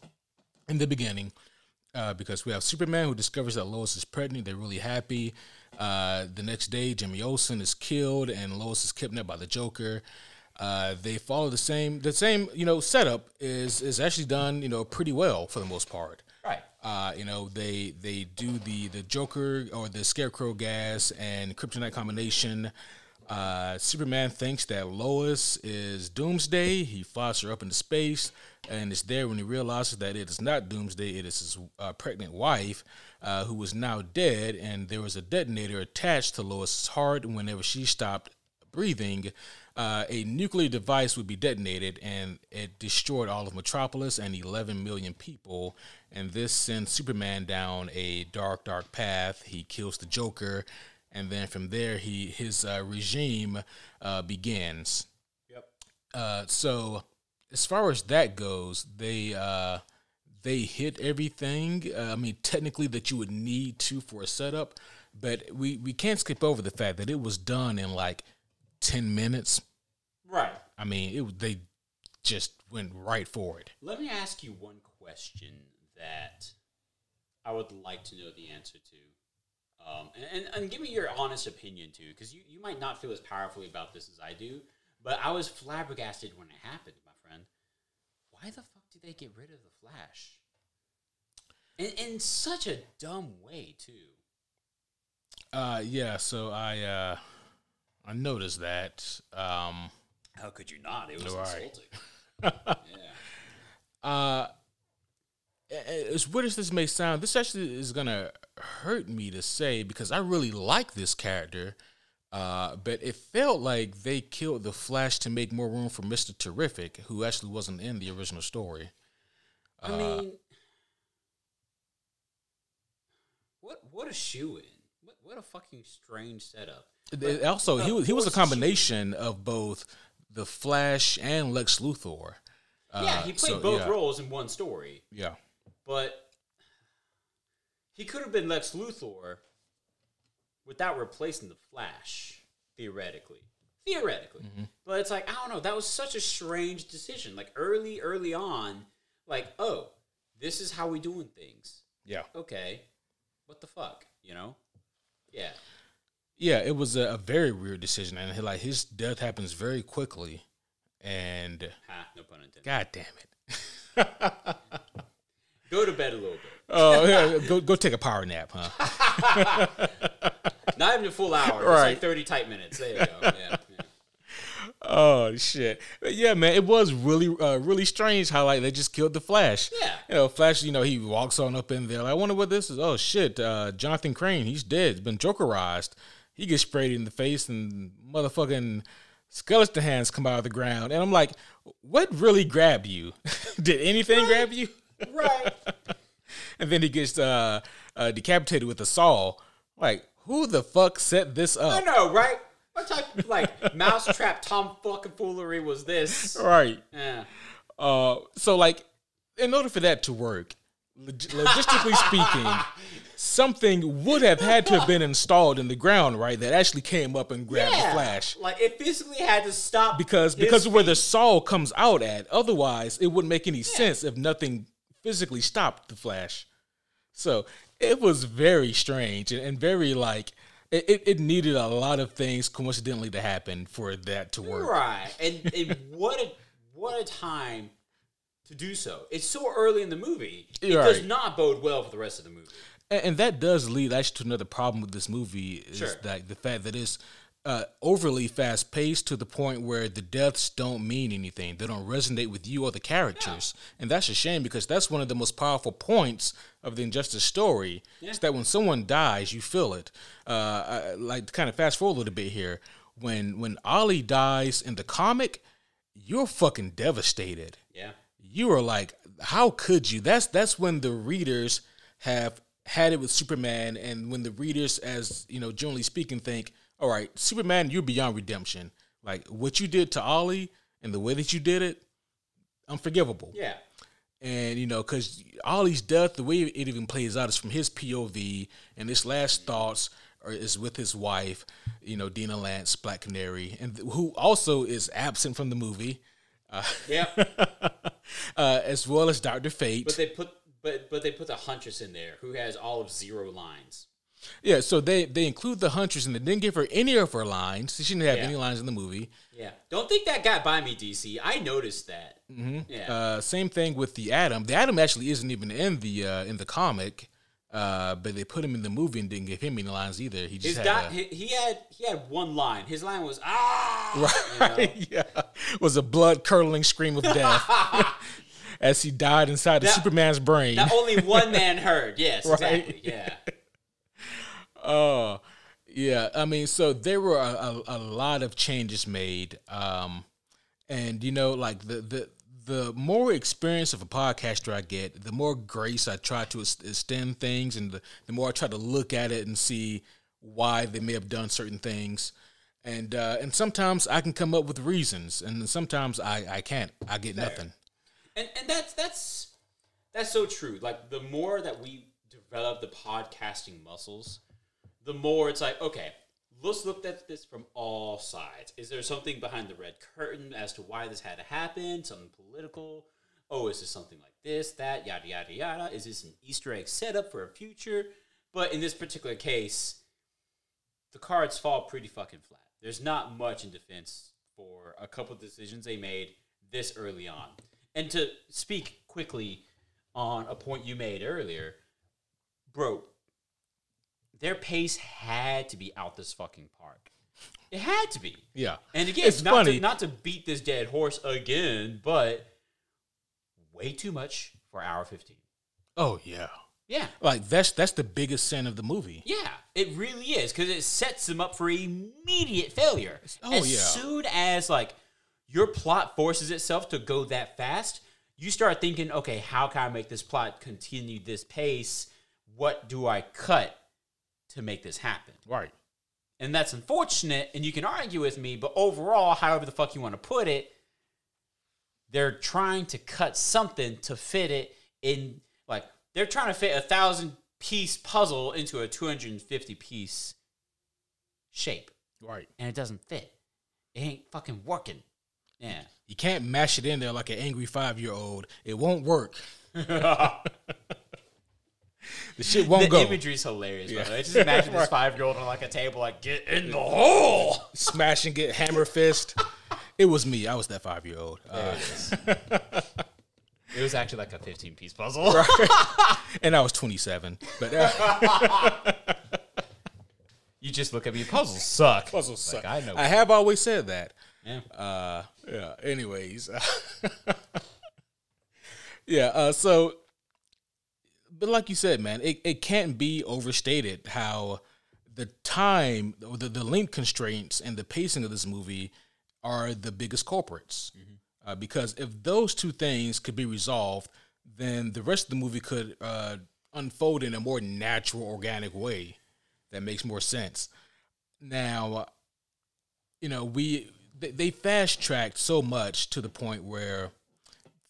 in the beginning uh, because we have Superman who discovers that Lois is pregnant. They're really happy. Uh, the next day, Jimmy Olsen is killed and Lois is kidnapped by the Joker. Uh, they follow the same the same you know setup is is actually done you know pretty well for the most part. Right. Uh, you know, they they do the the Joker or the Scarecrow gas and Kryptonite combination. Uh, Superman thinks that Lois is Doomsday. He flies her up into space, and it's there when he realizes that it is not Doomsday. It is his uh, pregnant wife, uh, who is now dead, and there was a detonator attached to Lois's heart. Whenever she stopped breathing, uh, a nuclear device would be detonated and it destroyed all of Metropolis and 11 million people. And this sends Superman down a dark, dark path. He kills the Joker, and then from there, he his uh, regime uh, begins. Yep. Uh, so as far as that goes, they uh, they hit everything. Uh, I mean, technically that you would need to for a setup, but we we can't skip over the fact that it was done in like ten minutes. Right. I mean, it they just went right for it. Let me ask you one question that I would like to know the answer to. Um, and, and, and give me your honest opinion too, because you, you might not feel as powerfully about this as I do, but I was flabbergasted when it happened, my friend. Why the fuck did they get rid of the Flash? in, in such a dumb way too. Uh, yeah. So I uh, I noticed that. Um, How could you not? It was Right. insulting. yeah. uh, as weird as this may sound, this actually is gonna hurt me to say because I really like this character. Uh, but it felt like they killed the Flash to make more room for Mister Terrific, who actually wasn't in the original story. I mean, what what a shoe in. What what a fucking strange setup. It- also, he was he was a combination of both the Flash and Lex Luthor. Uh, yeah, he played so, both yeah, roles in one story, Yeah, but he could have been Lex Luthor without replacing the Flash, theoretically. Theoretically. Mm-hmm. But it's like, I don't know, that was such a strange decision. Like early, early on, like, oh, this is how we doing things. yeah, Okay. What the fuck? You know? Yeah. Yeah. It was a, a very weird decision, and he- like his death happens very quickly, and Ha, no pun intended. god damn it. Go to bed a little bit. Oh, yeah, go go take a power nap, huh? Not even a full hour. Right. like 30 tight minutes. There you go. Yeah. yeah. Oh shit! But yeah, man, it was really, uh, really strange how like they just killed the Flash. Yeah. you know, Flash. You know, he walks on up in there. Like, I wonder what this is. Oh shit! Uh, Jonathan Crane, he's dead. He's been Jokerized. He gets sprayed in the face, and motherfucking skeleton hands come out of the ground. And I'm like, what really grabbed you? Did anything grab you? Right. And then he gets uh, uh, decapitated with a saw. Like, who the fuck set this up? I know, right? What type of like mousetrap tom fucking foolery was this? Right. Yeah. Uh, so like, in order for that to work, log- logistically speaking, something would have had to have been installed in the ground, right? That actually came up and grabbed yeah. the flash. Like it physically had to stop Because because of where the saw comes out at. Otherwise, it wouldn't make any sense if nothing physically stopped the flash. So it was very strange and, and very like it, it, it needed a lot of things coincidentally to happen for that to work. Right. And, and what a what a time to do so. It's so early in the movie. It Right. does not bode well for the rest of the movie. And, and that does lead actually to another problem with this movie is Sure. that the fact that it's uh, overly fast paced to the point where the deaths don't mean anything. They don't resonate with you or the characters, and that's a shame because that's one of the most powerful points of the Injustice story. Is that when someone dies, you feel it. Uh, I, like to kind of fast forward a little bit here, when when Ollie dies in the comic, you're fucking devastated Yeah. You are like, how could you? That's that's when the readers have had it with Superman, and when the readers, as you know, generally speaking, think, all right, Superman, you're beyond redemption. Like what you did to Ollie and the way that you did it, unforgivable. Yeah. And you know, because Ollie's death, the way it even plays out is from his POV, and his last thoughts are, is with his wife, you know, Dinah Lance, Black Canary, and who also is absent from the movie, Yeah. uh, as well as Doctor Fate. But they put but but they put the Huntress in there who has all of zero lines. Yeah, so they they include the Huntress and they didn't give her any of her lines. She didn't have Yeah. any lines in the movie. Yeah. Don't think that got by me, DC. I noticed that. Mm-hmm. Yeah. Uh, same thing with the Atom. The Atom actually isn't even in the uh, in the comic, uh, but they put him in the movie and didn't give him any lines either. He His just had he, he had he had one line. His line was ah. a, right, yeah, was a blood curdling scream of death as he died inside of Superman's brain. That only one man heard. Yes, Right. exactly. Yeah. Oh, yeah. I mean, so there were a, a, a lot of changes made, um, and you know, like the the the more experience of a podcaster I get, the more grace I try to extend things, and the, the more I try to look at it and see why they may have done certain things. And uh, and sometimes I can come up with reasons, and sometimes I, I can't. I get nothing. And and that's that's that's so true. Like the more that we develop the podcasting muscles, the more it's like, okay, let's look at this from all sides. Is there something behind the red curtain as to why this had to happen? Something political? Oh, is this something like this, that, yada yada yada? Is this an Easter egg setup for a future? But in this particular case, the cards fall pretty fucking flat. There's not much in defense for a couple of decisions they made this early on. And to speak quickly on a point you made earlier, bro, their pace had to be out this fucking park. It had to be. Yeah. And again, It's not funny. To, not to beat this dead horse again, but way too much for hour 15. Oh yeah. Yeah. Like that's that's the biggest sin of the movie. Yeah, it really is because it sets them up for immediate failure. Oh, as yeah. soon as like your plot forces itself to go that fast, you start thinking, okay, how can I make this plot continue this pace? What do I cut to make this happen? Right. And that's unfortunate, and you can argue with me, but overall, however the fuck you want to put it, they're trying to cut something to fit it in like they're trying to fit a thousand piece puzzle into a 250 piece shape Right. and it doesn't fit it ain't fucking working yeah You can't mash it in there like an angry five year old. It won't work. The shit won't the go. imagery is hilarious by the Yeah. way just imagine this five year old on like a table like get in the hole Smashing it, hammer fist. It was me. I was that five year old. Uh, it was actually like a 15 piece puzzle and I was 27. But uh, you just look at me puzzles suck puzzles Like, suck. I know I have always said that. yeah. Uh, yeah. Anyways, yeah. Uh, so, but like you said, man, it, it can't be overstated how the time, the the length constraints and the pacing of this movie are the biggest culprits. Uh, because if those two things could be resolved, then the rest of the movie could uh, unfold in a more natural, organic way that makes more sense. Now, you know, we they, they fast tracked so much to the point where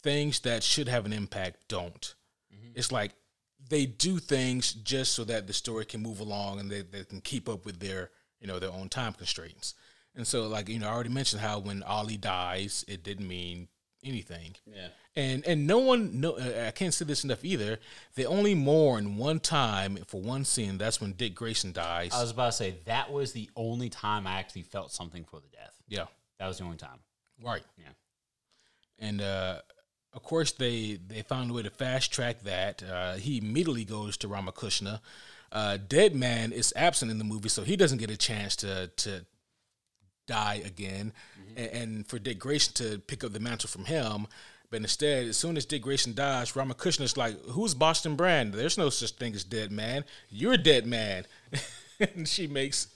things that should have an impact don't. It's like they do things just so that the story can move along and they, they can keep up with their you know their own time constraints. And so, like you know, I already mentioned how when Ollie dies, it didn't mean anything. yeah And and no one no uh, I can't say this enough either. They only mourn one time for one scene. That's when Dick Grayson dies. I was about to say that was the only time I actually felt something for the death. yeah, That was the only time. right. Yeah. and uh, of course they they found a way to fast track that. Uh, he immediately goes to Rama Kushna. Uh, Deadman is absent in the movie, so he doesn't get a chance to to die again, and, and for Dick Grayson to pick up the mantle from him. But instead, as soon as Dick Grayson dies, Rama Kushna's like, "Who's Boston Brand? There's no such thing as dead man. You're a dead man." and she makes.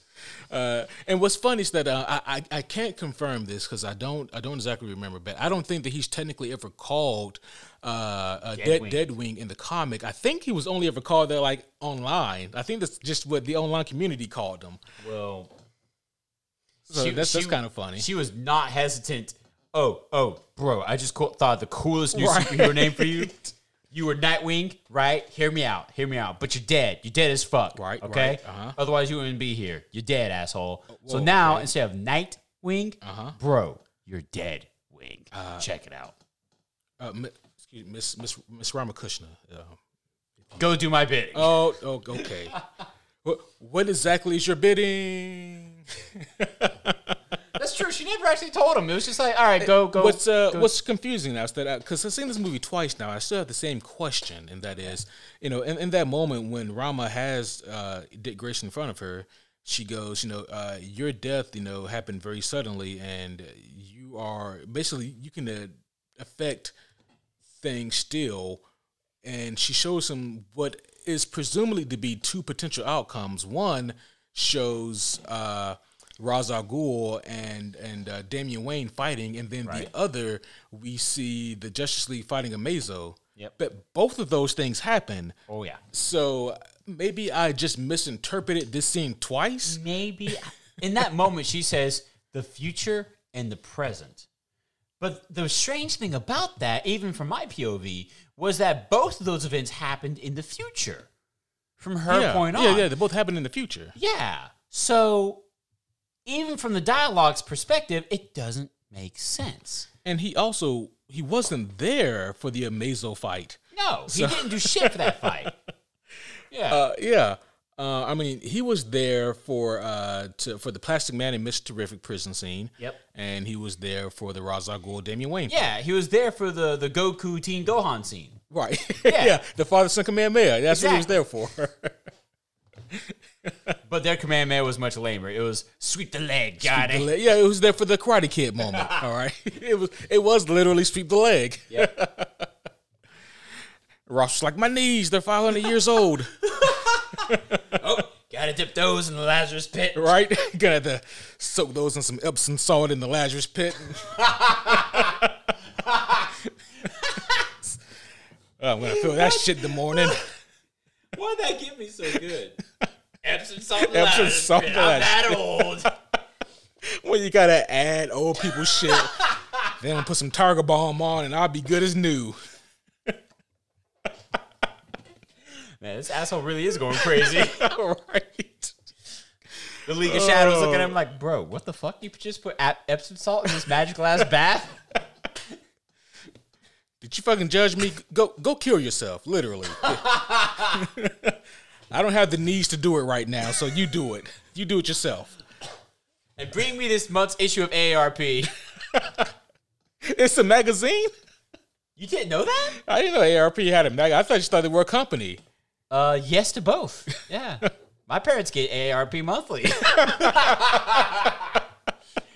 Uh, and what's funny is that uh, I, I I can't confirm this because I don't I don't exactly remember, but I don't think that he's technically ever called uh, a dead Deadwing. Deadwing in the comic. I think he was only ever called that like online. I think that's just what the online community called him. Well, So that's that's kind of funny. She was not hesitant. Oh, oh, bro! I just thought the coolest new Right. superhero name for you. You were Nightwing, right? Hear me out. Hear me out. But you're dead. You're dead as fuck. Right, Okay. right, uh-huh. Otherwise, you wouldn't be here. You're dead, asshole. so now okay. instead of Nightwing, Uh-huh. bro, you're dead. Wing. Check it out. uh, excuse me, Miss Miss Miss Rama Kushna. Uh, Go do my bidding. oh, oh, okay. what, what exactly is your bidding? That's true. She never actually told him. It was just like, all right, go, go. what's uh, go. what's confusing now is that because I've seen this movie twice now, I still have the same question, and that is, you know, in, in that moment when Rama has uh, Dick Grayson in front of her, she goes, you know, uh, your death, you know, happened very suddenly, and you are basically you can uh, affect things still, and she shows him what is presumably to be two potential outcomes. One shows uh, Ra's al Ghul and and uh, Damian Wayne fighting, and then Right. the other we see the Justice League fighting Amazo. Yep. But both of those things happen. oh yeah. So maybe I just misinterpreted this scene twice. maybe in that moment she says the future and the present. But the strange thing about that, even from my POV, was that both of those events happened in the future. From her yeah. point on. Yeah, yeah, they both happened in the future. Yeah. So even from the dialogue's perspective, it doesn't make sense. And he also he wasn't there for the Amazo fight. No, he didn't do shit for that fight. Yeah. Uh, yeah. Uh, I mean, he was there for uh, to, for the Plastic Man and Mr. Terrific prison scene. Yep. And he was there for the Ra's al Ghul Damian Wayne. yeah, he was there for the, the Goku Teen Gohan scene. Right. Yeah. Yeah. The father son Kamehameha. That's what he was there for. But their Kamehameha was much lamer. It was sweep the leg, got The it. leg- yeah, it was there for the Karate Kid moment. all right. It was it was literally sweep the leg. Yeah. Ra's was like, my knees, they're 500 years old. oh, gotta dip those in the Lazarus pit. right? gotta have to soak those in some Epsom salt in the Lazarus pit. Oh, I'm gonna feel that shit in the morning. Why'd that get me so good? Epsom salt and Epsom salt I'm that old. When you gotta add old people shit, then put some Tiger Balm on, and I'll be good as new. Man, this asshole really is going crazy. Right. The League of Shadows looking at him oh. like, bro, what the fuck? You just put Ep- Epsom salt in this magic ass bath? Did you fucking judge me? Go go kill yourself, literally. I don't have the knees to do it right now, so you do it. You do it yourself. And bring me this month's issue of AARP. It's a magazine. You didn't know that? I didn't know ARP had a mag. I thought you thought they were a company. Uh, yes to both. Yeah. My parents get AARP monthly.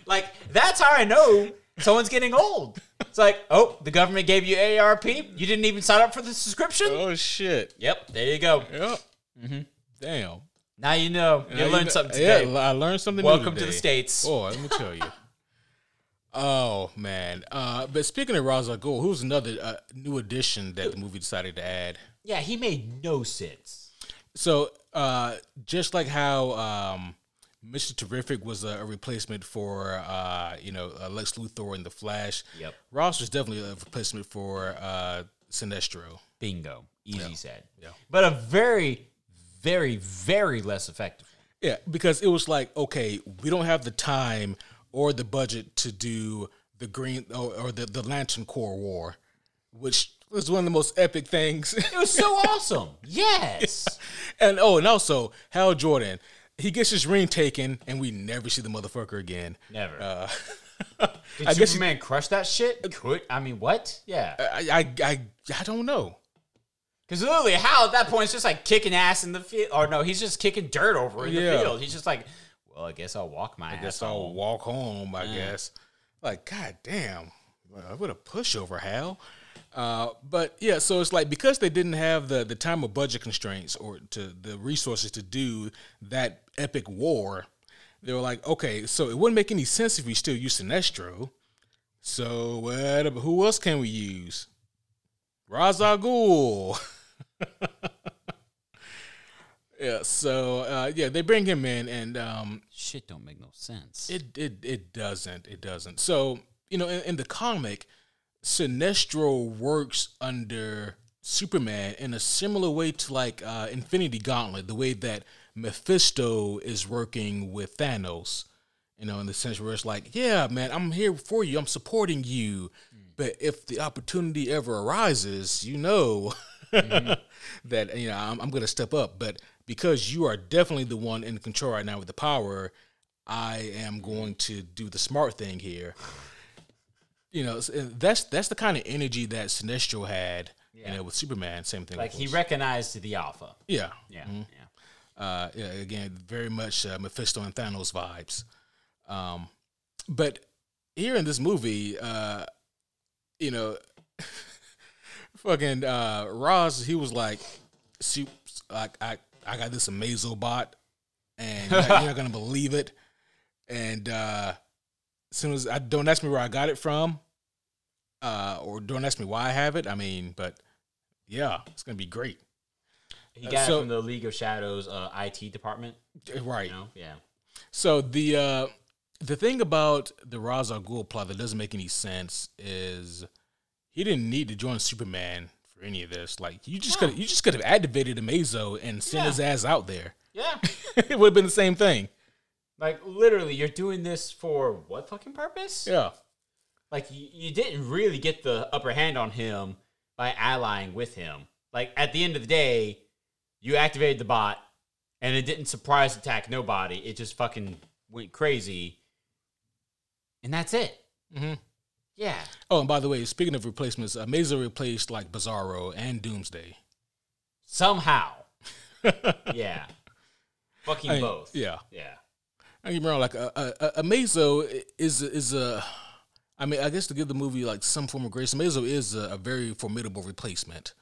like, that's how I know someone's getting old. It's like, oh, the government gave you AARP. You didn't even sign up for the subscription? Oh shit. Yep, there you go. Yep. Damn. Now you know. You Yeah, learned know- something today. Yeah, I learned something. new Welcome to the. States. Boy, let me tell you. oh man. Uh, but speaking of Ra's al Ghul, who's another uh, new addition that the movie decided to add? Yeah, he made no sense. So, uh, just like how um, Mr. Terrific was a, a replacement for, uh, you know, uh, Lex Luthor in The Flash. Yep. Ra's was definitely a replacement for uh, Sinestro. Bingo. Easy said. Yeah. But a very, very, very less effective. Yeah, because it was like, okay, we don't have the time or the budget to do the Green or, or the, the Lantern Corps War, which was one of the most epic things. It was so awesome. Yes. and oh, and also Hal Jordan, he gets his ring taken, and we never see the motherfucker again. Never. Uh, Did I guess Superman crush that shit? Could I mean what? Yeah. I, I I I don't know. Because literally, Hal at that point is just like kicking ass in the field. Or no, he's just kicking dirt over in Yeah. the field. He's just like, well, I guess I'll walk my I guess I'll home. walk home. I guess. Like, god damn, what a pushover, Hal. Uh, but yeah, so it's like because they didn't have the the time or budget constraints or to the resources to do that epic war, they were like, okay, so it wouldn't make any sense if we still use Sinestro. So what? Who else can we use? Ra's al Ghul. yeah. So uh, yeah, they bring him in, and um, Shit don't make no sense. it it it doesn't. It doesn't. So you know, in, in the comic, Sinestro works under Superman in a similar way to like uh, Infinity Gauntlet, the way that Mephisto is working with Thanos. You know, in the sense where it's like, yeah, man, I'm here for you. I'm supporting you. But if the opportunity ever arises, you know that you know I'm, I'm going to step up. But because you are definitely the one in control right now with the power, I am going to do the smart thing here. You know, that's that's the kind of energy that Sinestro had. You know, with Superman, same thing. like he recognized the alpha. yeah, Yeah. Yeah. uh, yeah, again, very much uh, Mephisto and Thanos vibes. Um, but here in this movie, uh, you know, fucking uh, Ra's, he was like, "Soup, like I, I got this Amazo bot, and you're not, you're not gonna believe it." And uh, as soon as I don't ask me where I got it from, uh, or don't ask me why I have it. I mean, but yeah, it's gonna be great, He Uh, got so- it from the League of Shadows uh, IT department. right? You know? Yeah. So the uh the thing about the Ra's al Ghul plot that doesn't make any sense is he didn't need to join Superman for any of this. Like you just could you just could have activated Amazo and sent his ass out there. Yeah. it would have been the same thing. like literally, you're doing this for what fucking purpose? Yeah. Like you, you didn't really get the upper hand on him by allying with him. Like at the end of the day, you activated the bot, and it didn't surprise attack nobody. It just fucking went crazy, and that's it. Mhm. Yeah. Oh, and by the way, speaking of replacements, uh, Mazo replaced like Bizarro and Doomsday. Somehow. yeah. Fucking I mean, both. Yeah, Yeah. I remember like a, a, a Mazo is is a. I mean, I guess to give the movie like some form of grace, Amazo is a, a very formidable replacement.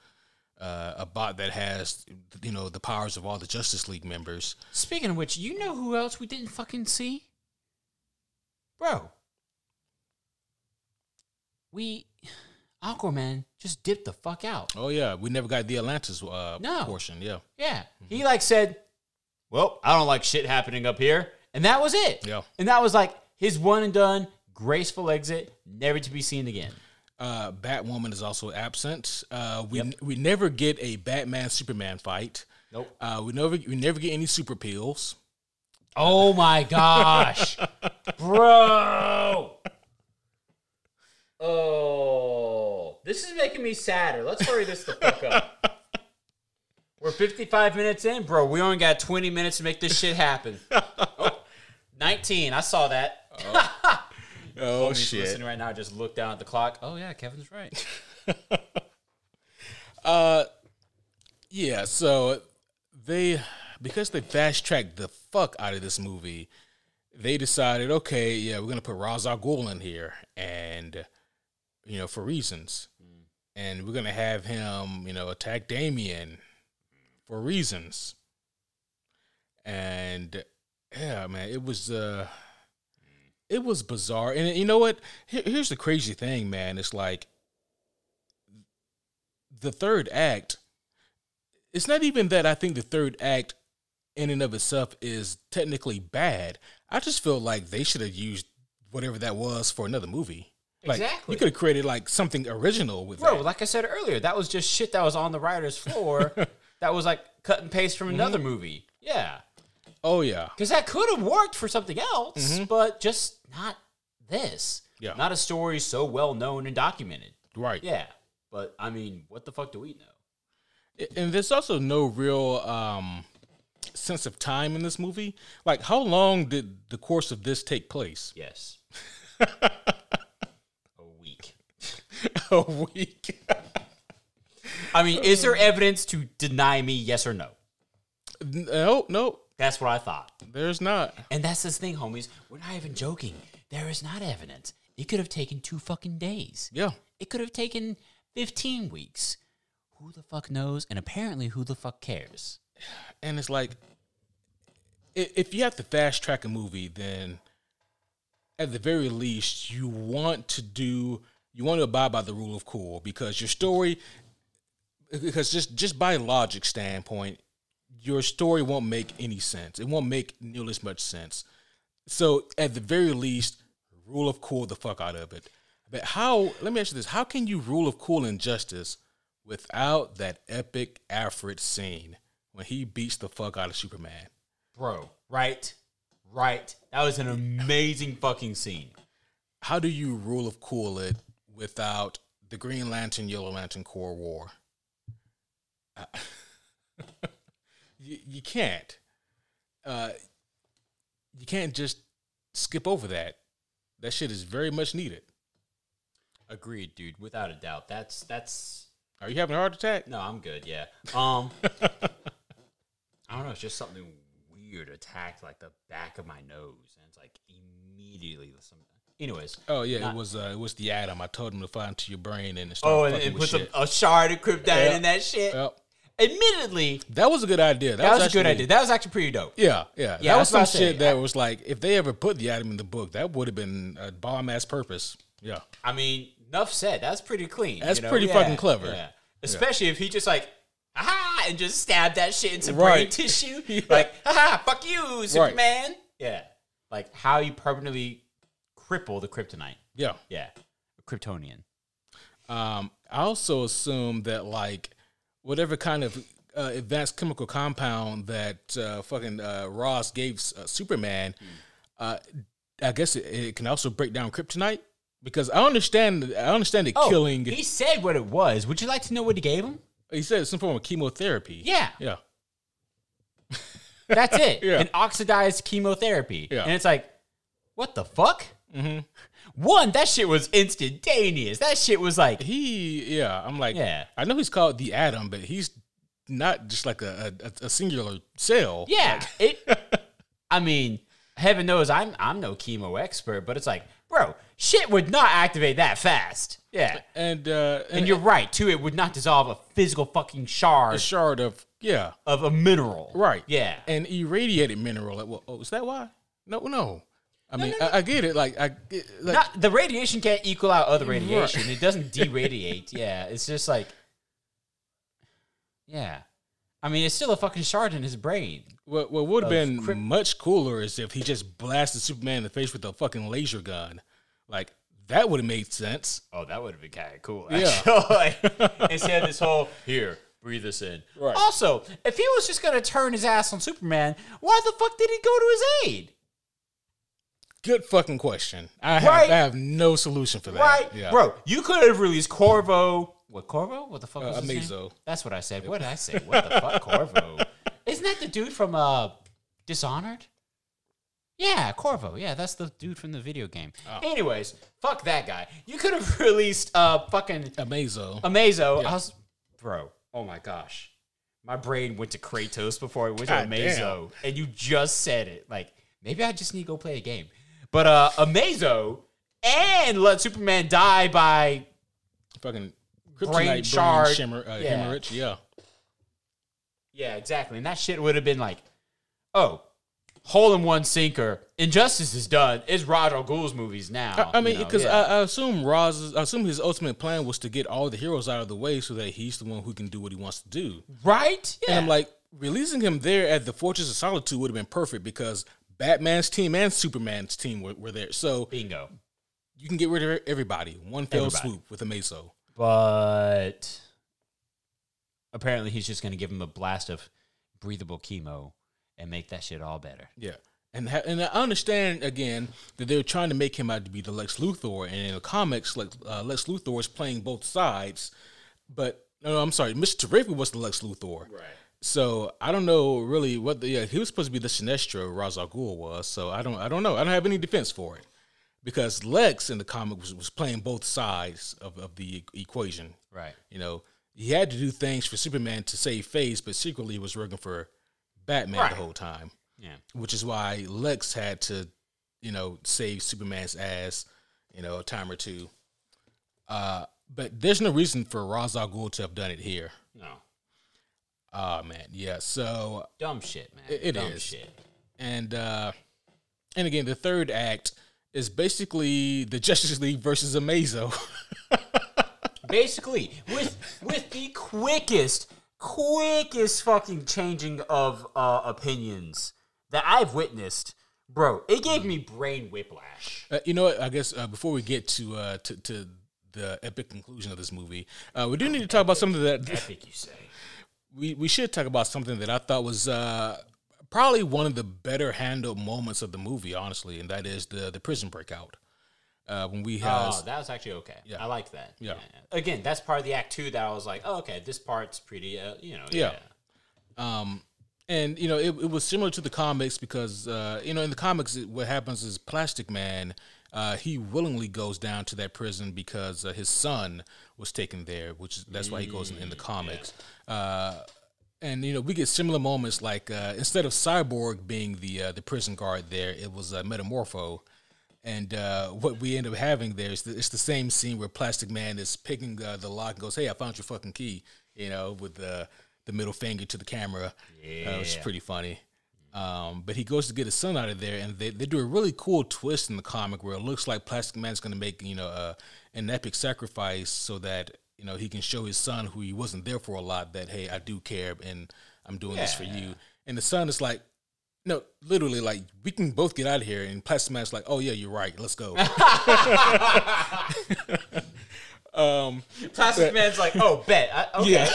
Uh, a bot that has you know the powers of all the Justice League members. Speaking of which, you know who else we didn't fucking see? Bro. We Aquaman just dipped the fuck out. Oh yeah, we never got the Atlantis uh, No. portion. Yeah, Yeah. He like said, Well, I don't like shit happening up here. And that was it. Yeah. And that was like his one and done, graceful exit, never to be seen again. uh, Batwoman is also absent. Uh, we we never get a Batman Superman fight. Nope. Uh, we never we never get any super pills. Oh my gosh. Bro. Oh. This is making me sadder. Let's hurry this the fuck up. We're 55 minutes in, bro. We only got 20 minutes to make this shit happen. Oh, 19. I saw that. Oh He's listening right now. I just looked down at the clock. Oh, yeah, Kevin's right. uh, Yeah, so they because they fast tracked the fuck out of this movie, they decided, okay, yeah, we're gonna put Ra's al Ghul in here, and you know for reasons, and we're gonna have him, you know, attack Damian for reasons, and yeah, man, it was uh, it was bizarre, and you know what? Here, here's the crazy thing, man. It's like the third act it's not even that I think the third act in and of itself is technically bad. I just feel like they should have used whatever that was for another movie. Like, Exactly. You could have created like something original with Bro, that. like I said earlier, that was just shit that was on the writer's floor that was like cut and paste from another movie. Yeah. oh yeah. Because that could have worked for something else, but just not this. Yeah. Not a story so well known and documented. Right. Yeah. But I mean, what the fuck do we know? And there's also no real um sense of time in this movie. Like how long did the course of this take place? Yes. a week. I mean, is there evidence to deny me yes or no? no, no, That's what I thought. there's not. And that's the thing, homies. We're not even joking. There is not evidence. It could have taken two fucking days. Yeah. It could have taken 15 weeks. Who the fuck knows? And apparently, who the fuck cares? and it's like if you have to fast track a movie then at the very least you want to do you want to abide by the rule of cool because your story because just just by logic standpoint your story won't make any sense it won't make nearly as much sense so at the very least rule of cool the fuck out of it but how let me ask you this how can you rule of cool injustice without that epic Alfred scene when he beats the fuck out of Superman. Bro, right? Right. That was an amazing fucking scene. How do you rule of cool it without the Green Lantern, Yellow Lantern Corps War? Uh, you, you can't. Uh, you can't just skip over that. That shit is very much needed. Agreed, dude. Without a doubt. That's that's Are you having a heart attack? no, I'm good. Yeah. Um, I don't know. It's just something weird attacked like the back of my nose, and it's like immediately some. Anyways. Oh yeah, Not- it was uh, it was the atom. I told him to fly into your brain and start Oh, and fucking it with puts a, shard of kryptonite Yeah. in that shit. Yep. Admittedly, That was a good idea. That, that was, a good idea. That was actually pretty dope. Yeah, yeah. Yeah, that was some I shit that was like, if they ever put the atom in the book, that would have been a bomb ass purpose. Yeah. I mean, enough said. That's pretty clean. That's you know? pretty Yeah, fucking clever. Yeah. Especially if he just like, aha, and just stabbed that shit into brain tissue. Yeah. Like, aha, fuck you, Superman. Yeah. Like how you permanently cripple the kryptonite. Yeah. Yeah. Kryptonian. Um, I also assume that like whatever kind of uh, advanced chemical compound that uh, fucking uh, Ra's gave uh, Superman, uh, I guess it, it can also break down kryptonite because I understand I understand it killing. Oh, He said what it was. Would you like to know what he gave him? he said it's some form of chemotherapy. Yeah. Yeah. That's it. Yeah. An oxidized chemotherapy. Yeah. And it's like, what the fuck? One, that shit was instantaneous. That shit was like, He, yeah, I'm like, Yeah. I know he's called the Atom, but he's not just like a a, a singular cell. yeah. It. I mean, heaven knows I'm I'm no chemo expert, but it's like, bro, shit would not activate that fast. Yeah. and uh, and, And you're right, too. It would not dissolve a physical fucking shard a shard of yeah, of a mineral. right, Yeah. and irradiated mineral. Like, well, oh, is that why? No, no. I mean, I, I get it. Like, I get- like, Not, the radiation can't equal out other radiation. It doesn't deradiate. yeah. It's just like, yeah. I mean, it's still a fucking shard in his brain. what what would have been crypt- much cooler is if he just blasted Superman in the face with a fucking laser gun. Like that would have made sense. Oh, that would have been kind of cool. Yeah. Actually. Instead of this whole here, breathe this in. Right. Also, if he was just gonna turn his ass on Superman, why the fuck did he go to his aid? Good fucking question. I have, Right. I have no solution for that. Right, Yeah. bro. You could have released Corvo. What Corvo? What the fuck Uh, was his name? Amazo. That's what I said. What did I say? What the fuck, Corvo? Isn't that the dude from uh Dishonored? Yeah, Corvo. Yeah, that's the dude from the video game. Oh. Anyways, fuck that guy. You could have released uh fucking Amazo. Amazo. I was, bro. Oh my gosh, my brain went to Kratos before it went to God Amazo, and you just said it. Like maybe I just need to go play a game. But uh Amazo and let Superman die by fucking Brain kryptonite brain, shard. shimmer, uh, Yeah. hemorrhage. Yeah. yeah, exactly. And that shit would have been like, oh, hole in one sinker. Injustice is done. It's Ra's al Ghul's movies now. I, I mean, you know, because yeah. I, I assume Ra's, I assume his ultimate plan was to get all the heroes out of the way so that he's the one who can do what he wants to do. right? Yeah. And I'm like, releasing him there at the Fortress of Solitude would have been perfect because Batman's team and Superman's team were, were there. So bingo. you can get rid of everybody one fell Everybody. swoop with Amazo. But apparently, he's just going to give him a blast of breathable chemo and make that shit all better. Yeah. And ha- and I understand again that they're trying to make him out to be the Lex Luthor, and in the comics, like uh, Lex Luthor is playing both sides. But no, no, I'm sorry, Mr. Terrific was the Lex Luthor. Right. So I don't know really what the yeah he was supposed to be the Sinestro Ghul was. So I don't I don't know I don't have any defense for it because Lex in the comic was, was playing both sides of, of the equation. Right. You know he had to do things for Superman to save face, but secretly he was working for Batman Right. the whole time Yeah. which is why Lex had to, you know, save Superman's ass, you know, a time or two. Uh, but there's no reason for Ra's al Ghul to have done it here. No. Oh man, yeah. So Dumb shit, man. It- it Dumb is. shit. and uh, and again, the third act is basically the Justice League versus Amazo. Basically, with with the quickest, quickest fucking changing of uh, opinions that I've witnessed, bro. It gave me brain whiplash. Uh, you know what? I guess uh, before we get to, uh, to to the epic conclusion of this movie, uh, we do need to talk about something that Epic, you say? We, we should talk about something that I thought was uh, probably one of the better handled moments of the movie, honestly, and that is the the prison breakout. Uh, when we have Oh, that was actually okay. Yeah. I like that. Yeah. Again, that's part of the act two that I was like, oh, okay, this part's pretty, uh, you know, Yeah. yeah. um, and you know it, it was similar to the comics because uh, you know in the comics it, what happens is Plastic Man uh, he willingly goes down to that prison because uh, his son was taken there, which is that's why he goes in, in the comics. Uh, and you know we get similar moments like uh, instead of Cyborg being the uh, the prison guard there, it was uh, Metamorpho. And uh, what we end up having there is the, it's the same scene where Plastic Man is picking uh, the lock and goes, "Hey, I found your fucking key," you know, with the the middle finger to the camera, uh, which is pretty funny. Um, but he goes to get his son out of there, and they, they do a really cool twist in the comic where it looks like Plastic Man's going to make you know uh, an epic sacrifice so that you know he can show his son who he wasn't there for a lot that hey I do care and I'm doing this for you. And the son is like, no, literally like we can both get out of here. And Plastic Man's like, oh yeah, you're right, let's go. um, Plastic Man's like, oh, bet. I, okay, Yeah.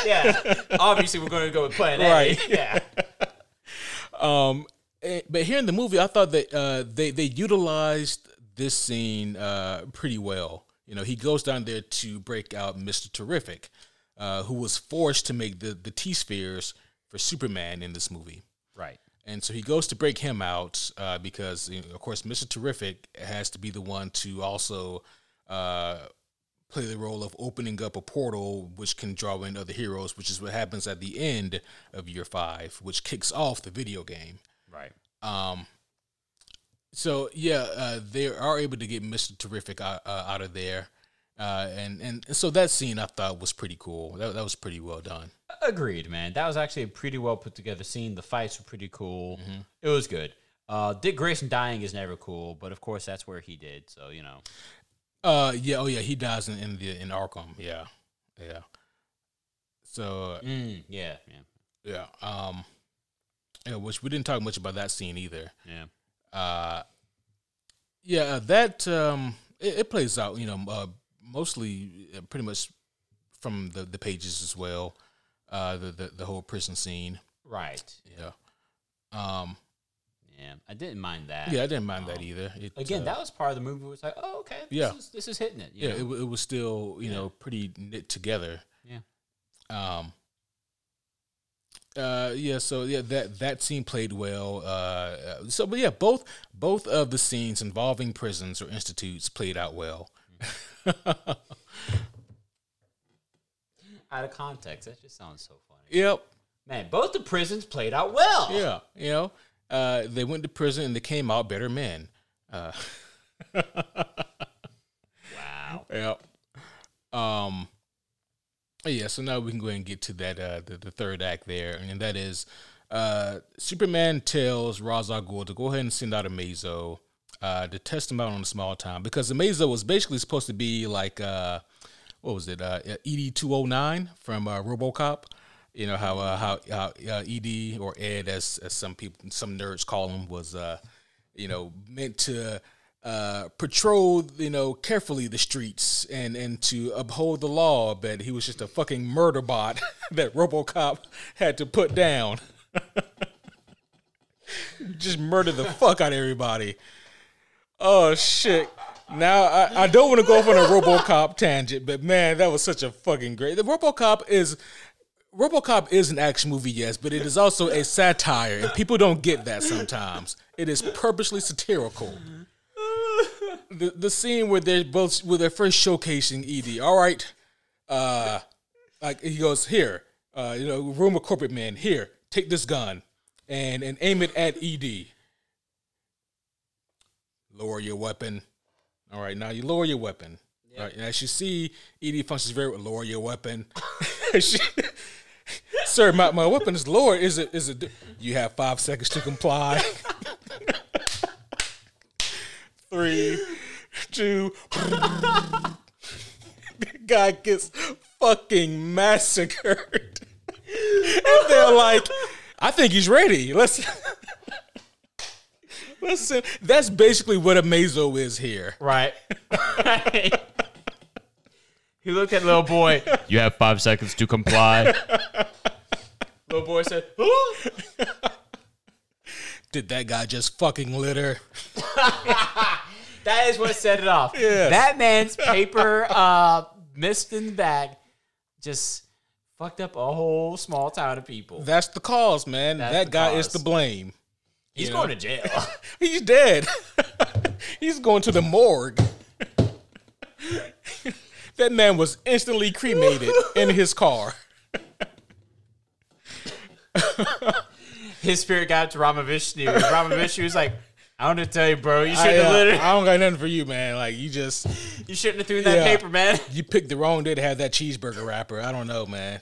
yeah. Obviously, we're going to go with plan A. Right. Yeah. Um, eh, but here in the movie, I thought that uh, they they utilized this scene uh, pretty well. You know, he goes down there to break out Mister Terrific, uh, who was forced to make the the T spheres for Superman in this movie. Right. and so he goes to break him out uh, because, you know, of course, Mister Terrific has to be the one to also uh, play the role of opening up a portal which can draw in other heroes, which is what happens at the end of year five, which kicks off the video game. Right. Um, so yeah, uh, they are able to get Mister Terrific out, uh, out of there, uh, and and so that scene I thought was pretty cool. That that was pretty well done. Agreed, man. That was actually a pretty well put together scene. The fights were pretty cool. It was good. Uh, Dick Grayson dying is never cool, but of course that's where he did. So you know, Uh, yeah, oh yeah, he dies in, in the in Arkham. Yeah, yeah. So mm, yeah, yeah, yeah, um, yeah, which we didn't talk much about that scene either. yeah. Uh, yeah, uh, that um, it, it plays out. You know, uh, mostly uh, pretty much from the the pages as well. Uh, the the, the whole prison scene. Right. Yeah. Um. Yeah, I didn't mind that. Yeah, I didn't mind that either. It, Again, uh, that was part of the movie. Was like, oh, okay, this Yeah. is, this is hitting it. you yeah, know? it, it was still you know pretty knit together. yeah. Um. Uh yeah so yeah that that scene played well uh uh, so but yeah both both of the scenes involving prisons or institutes played out well Out of context, that just sounds so funny. yep Man, both the prisons played out well. Yeah, you know, uh, they went to prison and they came out better men. Uh, Wow. Yep. Um. Yeah. So now we can go ahead and get to that uh, the, the third act there, and that is uh, Superman tells Ra's al Ghul to go ahead and send out Amazo uh, to test him out on a small town because Amazo was basically supposed to be like uh, what was it? Uh, ED two hundred nine from uh, RoboCop. You know how uh, how, how uh, ED or Ed, as, as some people, some nerds call him, was uh, you know meant to uh, patrol you know carefully the streets and and to uphold the law, but he was just a fucking murder bot that RoboCop had to put down. just murder the fuck out of everybody. Oh shit. Now I, I don't want to go off on a RoboCop tangent, but man, that was such a fucking great. The RoboCop is RoboCop is an action movie, yes, but it is also a satire, and people don't get that sometimes. It is purposely satirical. The the scene where they're both where they're first showcasing Ed. All right, uh, like he goes here, uh, you know, room of corporate man. Here, take this gun, and and aim it at Ed. Lower your weapon. All right, now you lower your weapon. All right, and as you see, Ed functions very well. Lower your weapon. She- Sir, my, my weapon is lowered. Is it? Is it? You have five seconds to comply. Three, two. the Guy gets fucking massacred. and they're like, I think he's ready. Let's. Listen, that's basically what Amazo is here. Right. he looked at little boy. You have five seconds to comply. little boy said, "Huh?" Did that guy just fucking litter? That is what set it off. Yes. That man's paper uh, missed in the bag just fucked up a whole small town of people. That's the cause, man. That's that guy is to blame. He's you going know? to jail. He's dead. He's going to the morgue. that man was instantly cremated in his car. His spirit got to Rama Kushna. Ramavishnu was like, I want to tell you, bro, you I, shouldn't have uh, littered. I don't got nothing for you, man. Like you just You shouldn't have threw that Yeah. paper, man. you picked the wrong day to have that cheeseburger wrapper. I don't know, man.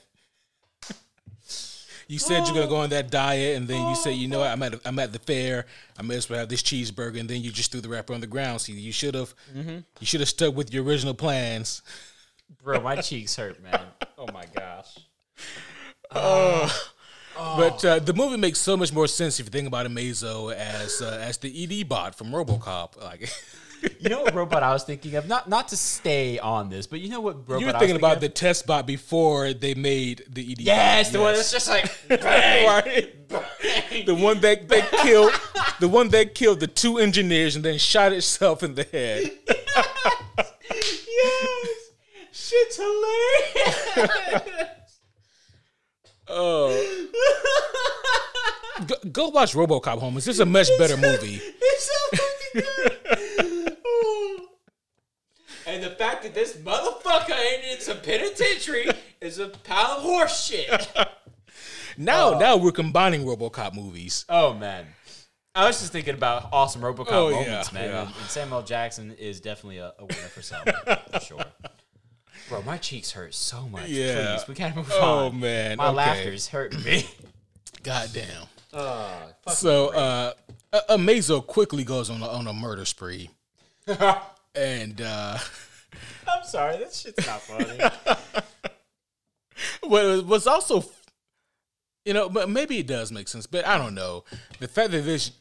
You said you're gonna go on that diet, and then you say, you know what, I'm at I'm at the fair. I may as well have this cheeseburger, and then you just threw the wrapper on the ground. See, you should have you should have stuck with your original plans. Bro, my cheeks hurt, man. Oh my gosh. But uh, the movie makes so much more sense if you think about Amazo as uh, as the ED bot from RoboCop. Like You know what robot I was thinking of? Not not to stay on this, but you know what robot you were I was thinking about of? the test bot before they made the ED. Yes, bot. the one that's just like bang, right. bang. The one that that killed the one that killed the two engineers and then shot itself in the head. yes. Shit's hilarious. Oh, go, go watch RoboCop, homies. This is a much better movie. It's so fucking good. and the fact that this motherfucker ain't in some penitentiary is a pile of horse shit. Now, uh, now we're combining RoboCop movies. Oh man. I was just thinking about awesome RoboCop Oh, yeah, moments, man. yeah. And, and Samuel Jackson is definitely a, a winner for some, for sure. Bro, my cheeks hurt so much. Yeah. Please, we gotta move Oh on. man, My okay. laughter's hurting me. Goddamn. oh, So, uh, Amazo quickly goes on a, on a murder spree, and uh, I'm sorry, that shit's not funny. what was also, you know, but maybe it does make sense, but I don't know. The fact that this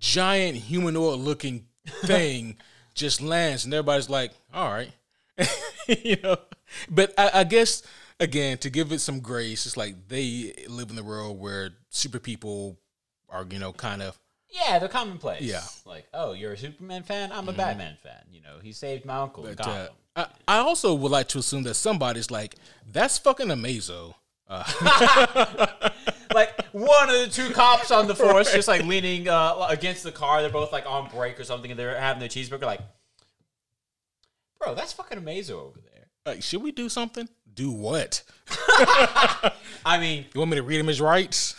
giant humanoid looking thing just lands and everybody's like, all right, you know, but I, I guess again to give it some grace, it's like they live in the world where super people are, you know, kind of yeah, they're commonplace. Yeah. Mm-hmm. Like, oh, you're a Superman fan? I'm a Batman fan. You know, he saved my uncle. But, uh, I, I also would like to assume that somebody's like, that's fucking Amazo. Uh, like one of the two cops on the force just like leaning uh, against the car. They're both like on break or something, and they're having their cheeseburger. Like, bro, that's fucking Amazo over there. like, should we do something? Do what? I mean, You want me to read him his rights?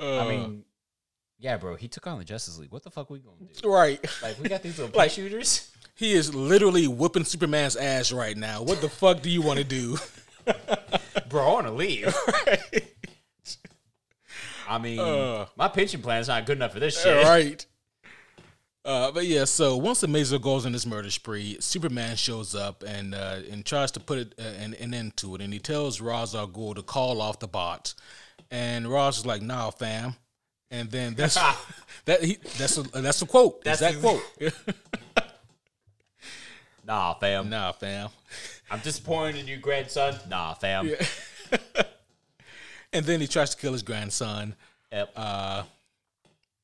Uh, I mean, yeah, bro, he took on the Justice League. What the fuck we gonna do? right. Like, we got these little Like- shooters. He is literally whooping Superman's ass right now. What the fuck do you want to do? Bro, I want to leave. I mean, Uh. my pension plan's not good enough for this shit. right. Uh, but yeah, so once Amazo goes on this murder spree, Superman shows up and uh, and tries to put it uh, an, an end to it, and he tells Ra's al Ghul to call off the bots, and Ra's is like, "Nah, fam," and then that's that he that's a that's a quote. That's that quote. Nah, fam. nah, fam. I'm disappointed in you, grandson. Nah, fam. And then he tries to kill his grandson. Yep. Uh,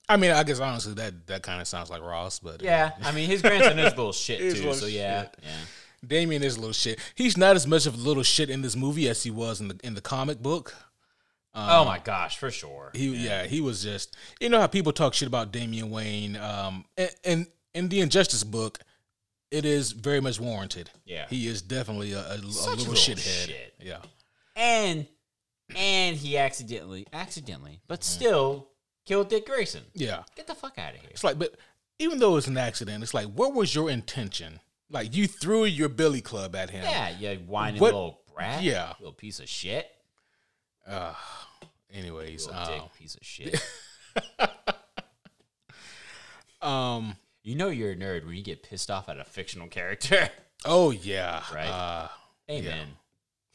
I mean, I guess honestly, that that kind of sounds like Ra's, but yeah, I mean, his grandson is a little shit He's too. little So yeah, shit. yeah. Damian is a little shit. He's not as much of a little shit in this movie as he was in the in the comic book. oh my gosh, for sure. He yeah, he was just you know how people talk shit about Damian Wayne. Um, and, and in the Injustice book, it is very much warranted. Yeah. he is definitely a, a, a little little shithead. shit. Yeah, and and he accidentally, accidentally, but still killed Dick Grayson. yeah. Get the fuck out of here. It's like, but even though it's an accident, it's like, what was your intention? Like you threw your billy club at him. Yeah, you whining What- little brat. yeah. little piece of shit. Uh, anyways, Little dick um, piece of shit. um, you know you're a nerd when you get pissed off at a fictional character. oh yeah, Right. Uh, Amen.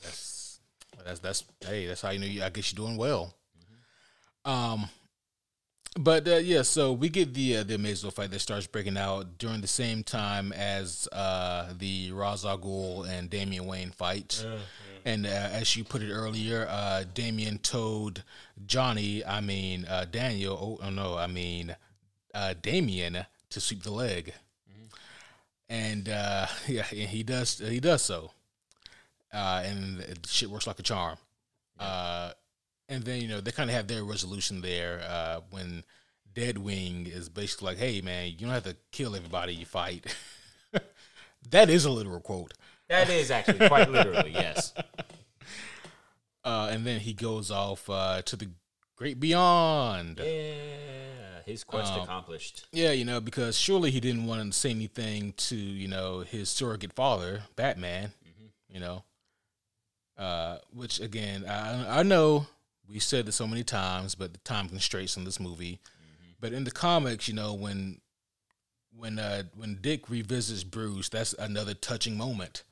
that's that's that's hey, that's how you know. You, I guess you're doing well. Um, but uh, yeah, so we get the uh, the Amazo fight that starts breaking out during the same time as uh, the Ra's al Ghul and Damian Wayne fight. And uh, as you put it earlier, uh, Damian told Johnny, I mean uh, Daniel, oh, oh no, I mean uh, Damian to sweep the leg, and uh, yeah, and he does he does so, uh, and it, shit works like a charm. Uh, and then you know they kind of have their resolution there uh, when Deadwing is basically like, "Hey man, you don't have to kill everybody you fight." that is a literal quote. That is actually quite literally yes. Uh, and then he goes off uh, to the great beyond. Yeah, his quest Um, accomplished. Yeah, you know, because surely he didn't want to say anything to, you know, his surrogate father, Batman, you know. Uh, which again, I I know we said it so many times, but the time constraints in this movie. But in the comics, you know, when when uh when Dick revisits Bruce, that's another touching moment.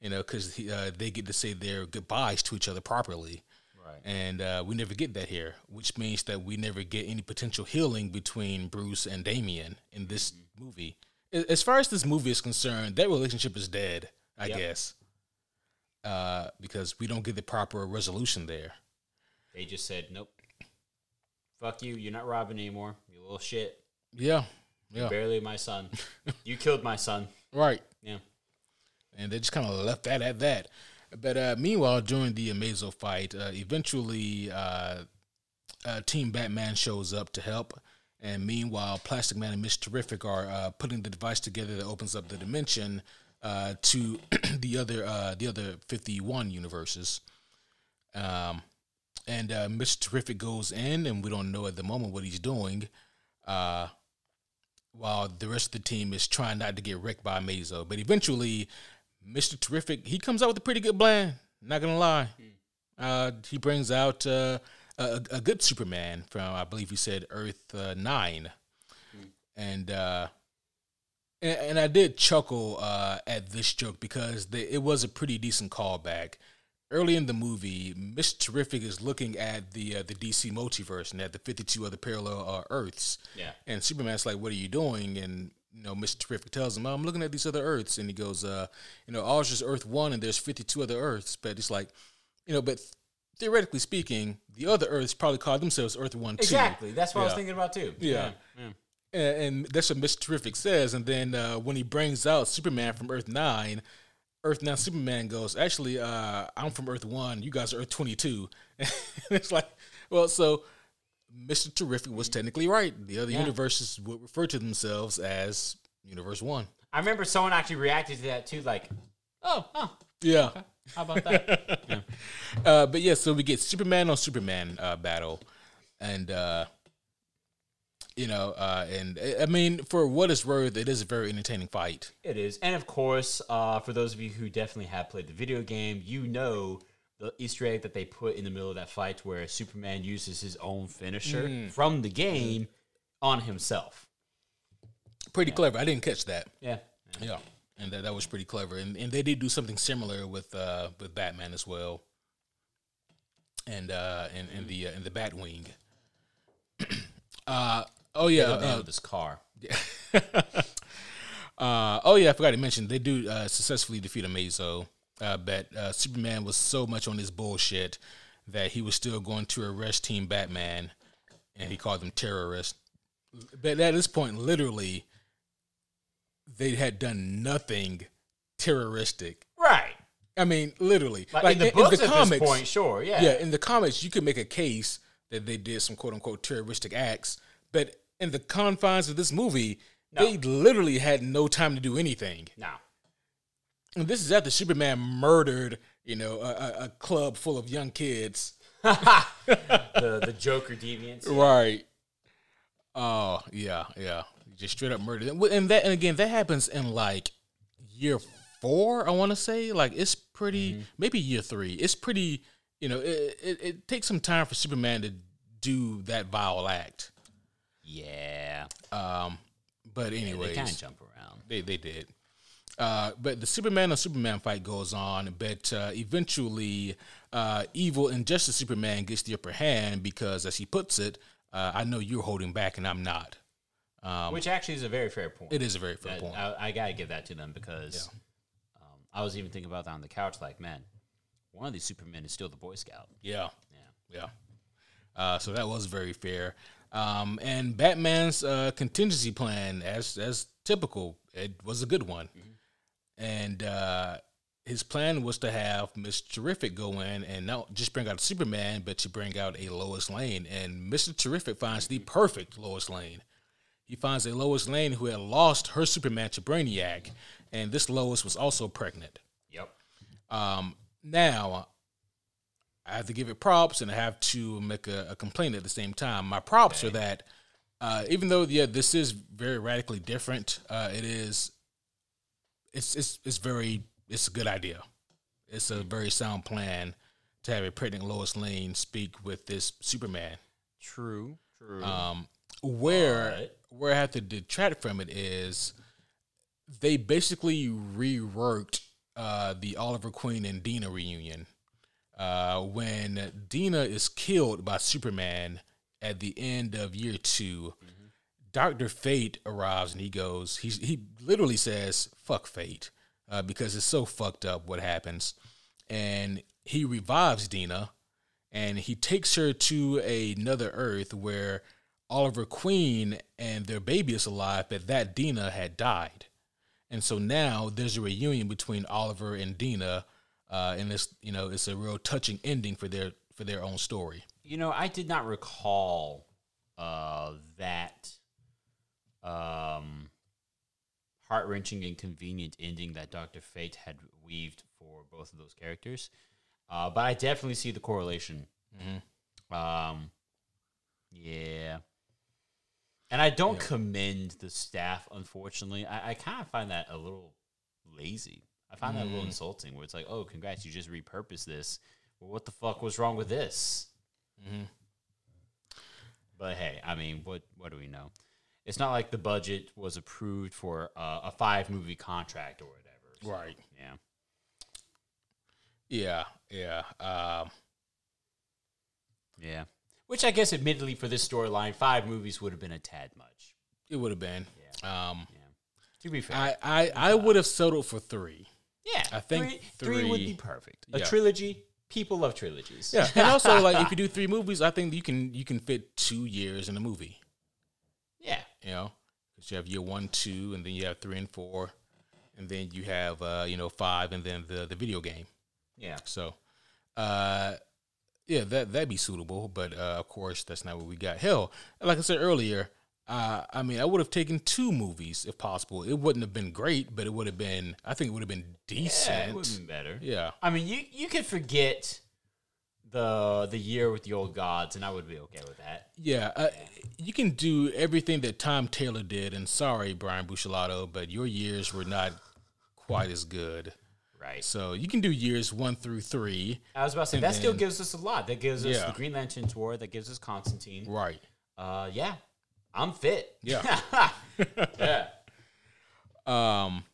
You know, because uh, they get to say their goodbyes to each other properly Right. and uh, we never get that here, which means that we never get any potential healing between Bruce and Damian in this movie. As far as this movie is concerned, that relationship is dead, I Yep. guess, uh, because we don't get the proper resolution there. They just said, "Nope, fuck you. You're not Robin anymore. You little shit. Yeah, yeah, Barely my son. you killed my son. right. Yeah. And they just kind of left that at that. But uh, meanwhile, during the Amazo fight, uh, eventually uh, uh, Team Batman shows up to help. And meanwhile, Plastic Man and Miss Terrific are uh, putting the device together that opens up the dimension uh, to the other uh, the other fifty one universes. Um, and uh, Mr. Terrific goes in, and we don't know at the moment what he's doing. Uh, while the rest of the team is trying not to get wrecked by Amazo, but eventually, Mr. Terrific he comes out with a pretty good plan. Not gonna lie, uh, he brings out uh, a, a good Superman from I believe he said Earth uh, Nine, and uh, and, and I did chuckle uh, at this joke because the, it was a pretty decent callback. Early in the movie, Miss Terrific is looking at the uh, the DC multiverse and at the fifty two other parallel uh, Earths. Yeah. And Superman's like, "What are you doing?" And you know, Mr. Terrific tells him, "I'm looking at these other Earths." And he goes, "Uh, you know, ours is Earth one, and there's fifty two other Earths." But it's like, you know, but theoretically speaking, the other Earths probably call themselves Earth one too. Exactly. That's what I was thinking about too. Yeah. And, and that's what Mr. Terrific says. And then uh, when he brings out Superman from Earth 9, Earth Now Superman goes, Actually, uh, I'm from Earth 1. You guys are Earth 22. it's like, well, so Mr. Terrific was technically right. The other Yeah. universes would refer to themselves as Universe 1. I remember someone actually reacted to that too, like, "Oh, oh, Yeah. how about that?" yeah. Uh, but yeah, so we get Superman on Superman uh, battle, and uh, you know, uh, and I mean, for what it's worth, it is a very entertaining fight. It is, and of course, uh, for those of you who definitely have played the video game, you know the Easter egg that they put in the middle of that fight, where Superman uses his own finisher Mm. from the game on himself. Pretty clever. I didn't catch that. Yeah, Yeah, and that, that was pretty clever. And and they did do something similar with uh, with Batman as well, and uh, and in the uh, in the Batwing. uh, oh yeah, the man uh, his car. Uh, oh yeah, I forgot to mention they do uh, successfully defeat Amazo. Uh, but uh, Superman was so much on his bullshit that he was still going to arrest Team Batman, and he called them terrorists. But at this point, literally, they had done nothing terroristic. Right. I mean, literally, Like, in the books at this point, sure, yeah. yeah, in the comics, you could make a case that they did some quote unquote terroristic acts, but in the confines of this movie, they literally had no time to do anything. Now, And this is after Superman murdered, you know, a, a, club full of young kids. the the Joker deviants. Right. Oh yeah, yeah. Just straight up murdered them. And that, and again, that happens in like year four. I want to say, like, it's pretty. Mm-hmm. Maybe year three. It's pretty. You know, it, it, it takes some time for Superman to do that vile act. Yeah, Um, but anyways, they kind of jump around. They they did. Uh, but the Superman on Superman fight goes on, but uh, eventually, uh, evil and Justice Superman gets the upper hand because, as he puts it, uh, I know you're holding back and I'm not. Which actually is a very fair point. Um, It is a very fair I, point. I, I gotta give that to them because um, I was even thinking about that on the couch. Like, man, one of these Supermen is still the Boy Scout. yeah, Yeah. yeah. Uh, so that was very fair. Um, and Batman's uh, contingency plan, as as typical, it was a good one. And uh, his plan was to have Miss Terrific go in and not just bring out Superman, but to bring out a Lois Lane. And Mister Terrific finds the perfect Lois Lane. He finds a Lois Lane who had lost her Superman to Brainiac, and this Lois was also pregnant. Yep. Um, now, I have to give it props and I have to make a, a complaint at the same time. My props are that uh, even though yeah, this is very radically different, uh, it is it's it's it's very it's a good idea. It's a very sound plan to have a pregnant Lois Lane speak with this Superman. True. True. Um, where But- where I have to detract from it is they basically reworked uh, the Oliver Queen and Dinah reunion. Uh, when Dinah is killed by Superman at the end of year 2 Doctor Fate arrives and he goes. He he literally says "fuck fate" uh, because it's so fucked up what happens, and he revives Dinah and he takes her to another Earth where Oliver Queen and their baby is alive, but that Dinah had died. And so now there's a reunion between Oliver and Dinah uh, and it's you know it's a real touching ending for their for their own story. You know, I did not recall uh, that um, heart wrenching and convenient ending that Doctor Fate had weaved for both of those characters. Uh, but I definitely see the correlation. Um, yeah. And I don't commend the staff, unfortunately. I, I kind of find that a little lazy. I find that a little insulting where it's like, oh, congrats, you just repurposed this. Well, what the fuck was wrong with this? But hey, I mean, what what do we know? It's not like the budget was approved for uh, a five movie contract or whatever. So, Right. Yeah. Yeah. Yeah. Um, Yeah. Which I guess, admittedly, for this storyline, five movies would have been a tad much. it would have been. Um, Yeah. To be fair. I I, I would have settled for three. Yeah. I think three, three would be perfect. A yeah. trilogy. People love trilogies. Yeah, and also like if you do three movies, I think you can you can fit two years in a movie. Yeah. You know, because you have year one, two, and then you have three and four, and then you have uh, you know five, and then the the video game. Yeah. So, uh, yeah, that that'd be suitable. But uh, of course, that's not what we got. Hell, like I said earlier, uh, I mean, I would have taken two movies if possible. It wouldn't have been great, but it would have been. I think it would have been decent. Yeah, it would have been better. Yeah. I mean, you you could forget the the year with the old gods, and I would be okay with that. Yeah, uh, you can do everything that Tom Taylor did, and sorry, Brian Buccellato, but your years were not quite as good. Right. So you can do years one through three, I was about to say that still gives us a lot. That gives us Yeah. the Green Lantern's War. That gives us Constantine. right? Uh, yeah, I'm fit. Yeah. yeah. Um,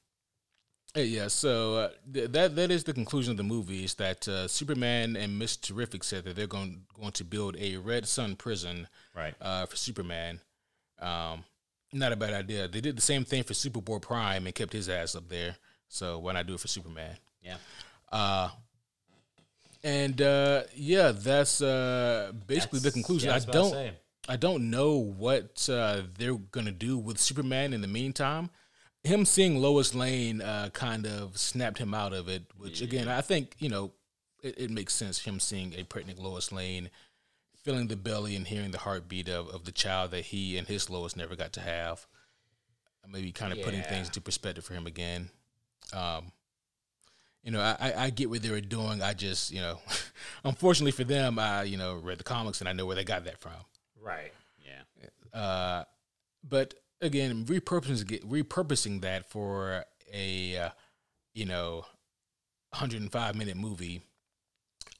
uh, yeah. So uh, th- that that is the conclusion of the movie. Is that uh, Superman and Miss Terrific said that they're going going to build a Red Sun prison Right. uh, for Superman. Um, not a bad idea. They did the same thing for Superboy Prime and kept his ass up there. So why not do it for Superman? Yeah. Uh, and uh, yeah, that's uh, basically the conclusion. yeah, I don't. I don't know what uh, they're gonna do with Superman in the meantime. Him seeing Lois Lane uh, kind of snapped him out of it, which again, I think you know it, it makes sense. Him seeing a pregnant Lois Lane, feeling the belly and hearing the heartbeat of, of the child that he and his Lois never got to have. Maybe kind of putting things into perspective for him again. Um, you know, I, I- I get what they were doing. I just, you know, unfortunately for them, I, you know, read the comics and I know where they got that from. Right. Yeah. Uh, but again, repurposing repurposing that for a, uh, you know, 105 minute movie,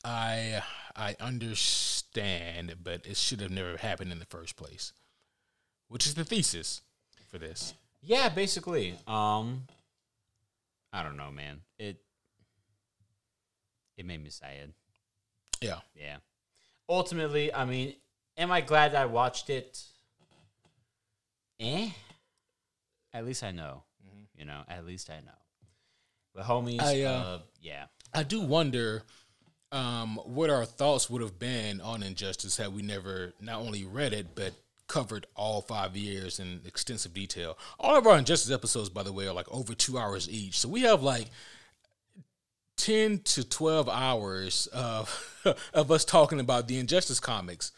I I understand, but it should have never happened in the first place, which is the thesis for this. Yeah. Basically. Um. I don't know, man. It. It made me sad. Yeah, Yeah. Ultimately, I mean, am I glad I watched it? Eh. At least I know. You know. At least I know. The homies. I, uh, uh, yeah. I do wonder um, what our thoughts would have been on Injustice had we never not only read it but covered all five years in extensive detail. All of our Injustice episodes, by the way, are like over two hours each, so we have like ten to twelve hours of of us talking about the Injustice comics,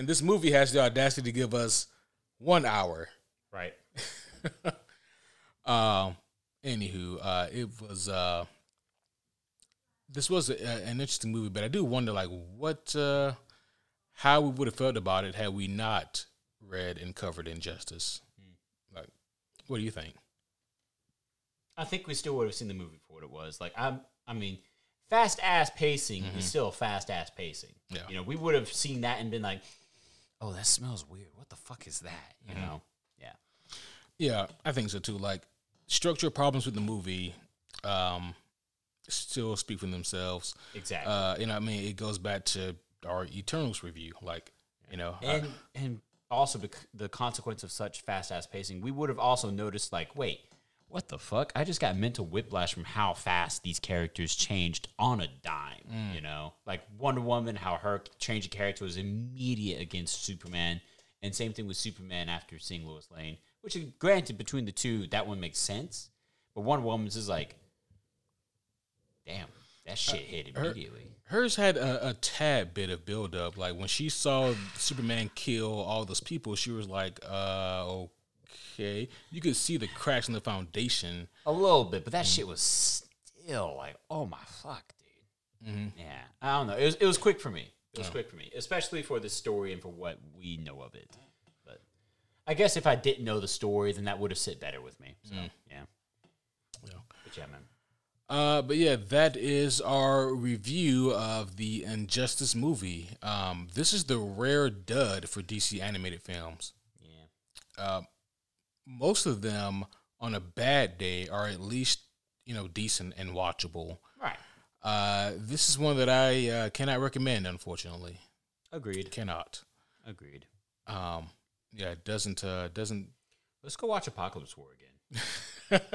and this movie has the audacity to give us one hour. Right. Um. Anywho, uh, it was uh, this was a, an interesting movie, but I do wonder, like, what, uh, how we would have felt about it had we not read and covered Injustice. Like, what do you think? I think we still would have seen the movie for what it was. Like I'm, I mean, fast ass pacing is still fast ass pacing. Yeah. You know, we would have seen that and been like, "Oh, that smells weird. What the fuck is that?" You know? Yeah. Yeah, I think so too. Like, structural problems with the movie, um, still speak for themselves. Exactly. Uh, you know, I mean, it goes back to our Eternals review. Like, you know, uh, and and also the consequence of such fast ass pacing, we would have also noticed like, wait, what the fuck? I just got mental whiplash from how fast these characters changed on a dime. You know, like Wonder Woman, how her change of character was immediate against Superman, and same thing with Superman after seeing Lois Lane. Which, granted, between the two, that one makes sense, but Wonder Woman's is like, damn, that shit hit immediately. Hers had a, a tad bit of build up. Like when she saw Superman kill all those people, she was like, uh, okay. You could see the cracks in the foundation. A little bit, but that shit was still like, oh my fuck, dude. Yeah, I don't know. It was it was quick for me. It was quick for me, especially for the story and for what we know of it. But I guess if I didn't know the story, then that would have sit better with me. So yeah, Yeah. but yeah, man. Uh, but yeah, that is our review of the Injustice movie. Um, this is the rare dud for DC animated films. Yeah, Most of them, on a bad day, are at least you know decent and watchable. right. Uh, this is one that I uh, cannot recommend, unfortunately. Agreed. Cannot. Agreed. Um, yeah, it doesn't uh, doesn't. Let's go watch Apokolips War again.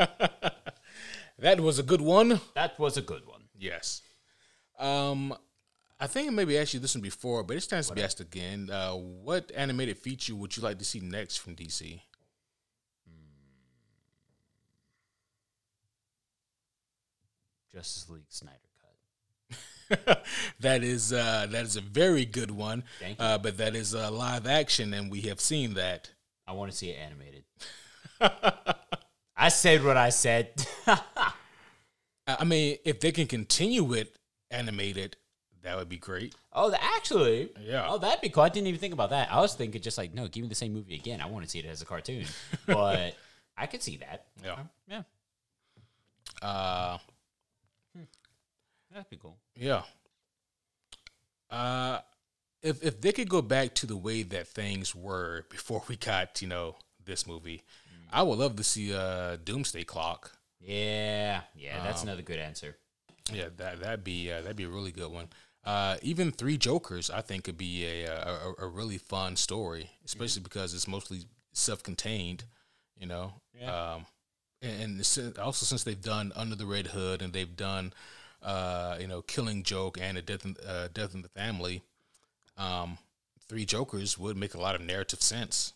that was a good one. That was a good one. Yes. Um, I think maybe asked you this one before, but it's time to be asked again. Uh, what animated feature would you like to see next from DC? Justice League Snyder cut. that is uh, that is a very good one. Thank you. Uh, but that is uh, live action, and we have seen that. I want to see it animated. I said what I said. I mean, if they can continue it animated, that would be great. oh, the, actually, Yeah. Oh, that'd be cool. I didn't even think about that. I was thinking just like, no, give me the same movie again. I want to see it as a cartoon, but I could see that. Yeah. Yeah, Uh, that'd be cool. yeah. Uh, if if they could go back to the way that things were before we got you know this movie, I would love to see uh Doomsday Clock. Yeah, yeah, that's another good answer. Yeah, that that'd be uh, that'd be a really good one. Uh, even Three Jokers, I think, could be a a, a really fun story, especially because it's mostly self-contained. You know, um, and, and also since they've done Under the Red Hood and they've done, uh, you know, Killing Joke and a Death in, uh, Death in the Family, um, Three Jokers would make a lot of narrative sense.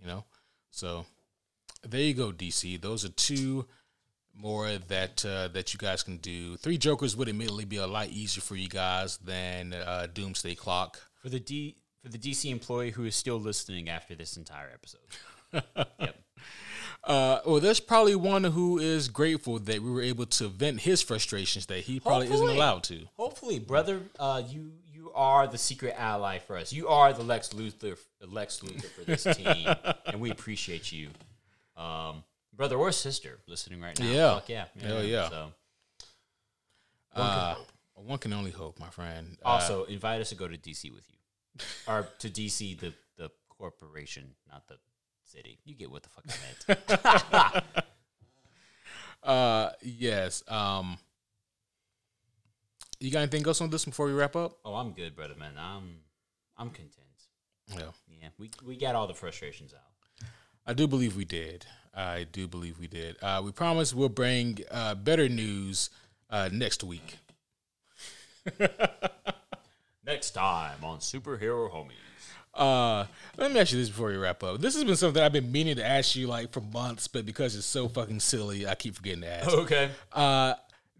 You know, so there you go, DC. Those are two more that uh, that you guys can do. Three Jokers would admittedly be a lot easier for you guys than uh, Doomsday Clock. For the D for the DC employee who is still listening after this entire episode. yep. Uh, well, there's probably one who is grateful that we were able to vent his frustrations that he probably isn't allowed to. Hopefully, brother, uh, you you are the secret ally for us. You are the Lex Luthor, the Lex Luthor for this team, and we appreciate you, um, brother or sister, listening right now. Yeah. Fuck yeah, Hell yeah. So Uh, one can only hope, my friend. Uh, also invite us to go to DC with you, or to DC the the corporation, not the city. You get what the fuck I meant. uh, yes. Um, you got anything else on this before we wrap up? oh, I'm good, brother man. I'm I'm content. Yeah. Yeah, we we got all the frustrations out. I do believe we did. I do believe we did. Uh, we promise we'll bring uh, better news uh, next week. Next time on Superhero Homies. Uh, let me ask you this before we wrap up. This has been something I've been meaning to ask you like for months, but because it's so fucking silly, I keep forgetting to ask. Okay. Uh,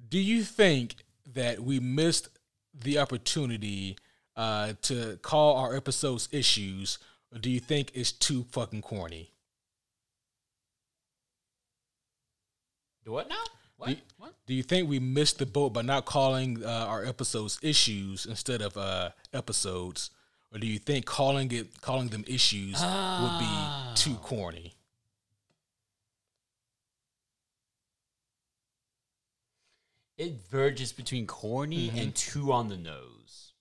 do you think that we missed the opportunity uh, to call our episodes issues, or do you think it's too fucking corny? Do what now? What? Do, what? do you think we missed the boat by not calling uh, our episodes issues instead of uh, episodes, or do you think calling it calling them issues would be ah. too corny? It verges between corny mm-hmm. and too on the nose.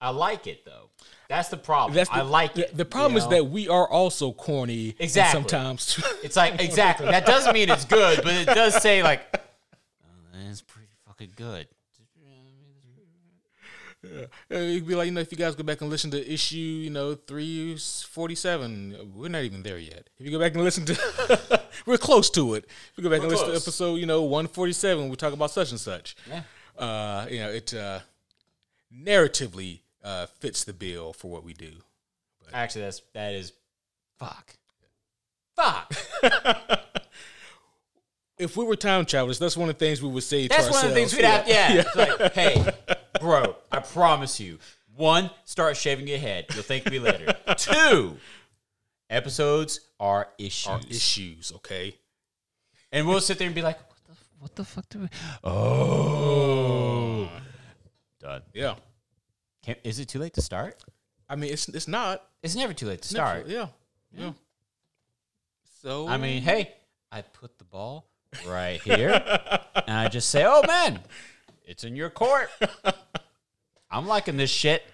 I like it though. That's the problem. That's the, I like the, it. The problem you is know? that we are also corny. Exactly. sometimes. it's like exactly. That doesn't mean it's good, but it does say like, oh, that's pretty fucking good. Uh, It'd be like, you know, if you guys go back and listen to issue, you know, 347, we're not even there yet. If you go back and listen to, we're close to it. If you go back We're and listen to episode, you know, 147, we talk about such and such. Yeah. Uh, you know, it uh, narratively uh, fits the bill for what we do. But. Actually, that's that is fuck. Fuck. if we were time travelers, that's one of the things we would say. That's to one of the things we'd ourselves. have. Yeah. It's like, hey, bro, I promise you. One, start shaving your head. You'll thank me later. Two, episodes are issues. Our issues, okay. And we'll sit there and be like, what the, what the fuck do we. Oh. Done. Yeah. Can, is it too late to start? I mean, it's it's not. It's never too late to start. Yeah. Yeah. So I mean, hey, I put the ball right here, and I just say, "Oh man, it's in your court." I'm liking this shit.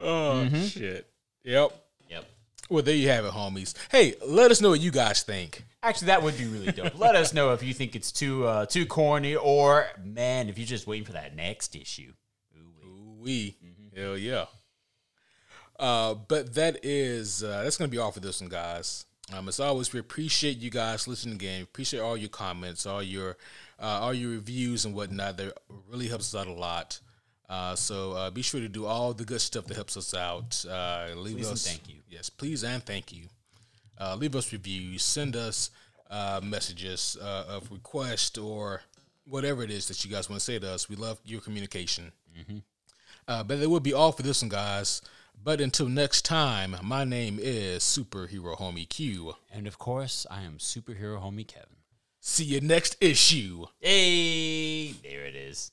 oh shit. Yep. Yep. Well, there you have it, homies. Hey, let us know what you guys think. Actually, that would be really dope. Let us know if you think it's too uh, too corny, or man, if you're just waiting for that next issue. Ooh-wee. We hell yeah. Uh, but that is uh, that's gonna be all for this one, guys. Um, as always, we appreciate you guys listening again. Appreciate all your comments, all your uh, all your reviews and whatnot. That really helps us out a lot. Uh, so uh, be sure to do all the good stuff that helps us out. Uh, leave Please and us thank you. Yes, please and thank you. Uh, leave us reviews. Send us uh, messages uh, of request or whatever it is that you guys want to say to us. We love your communication. Uh, but that will be all for this one, guys. But until next time, my name is Superhero Homie Q. And of course, I am Superhero Homie Kevin. See you next issue. Hey, there it is.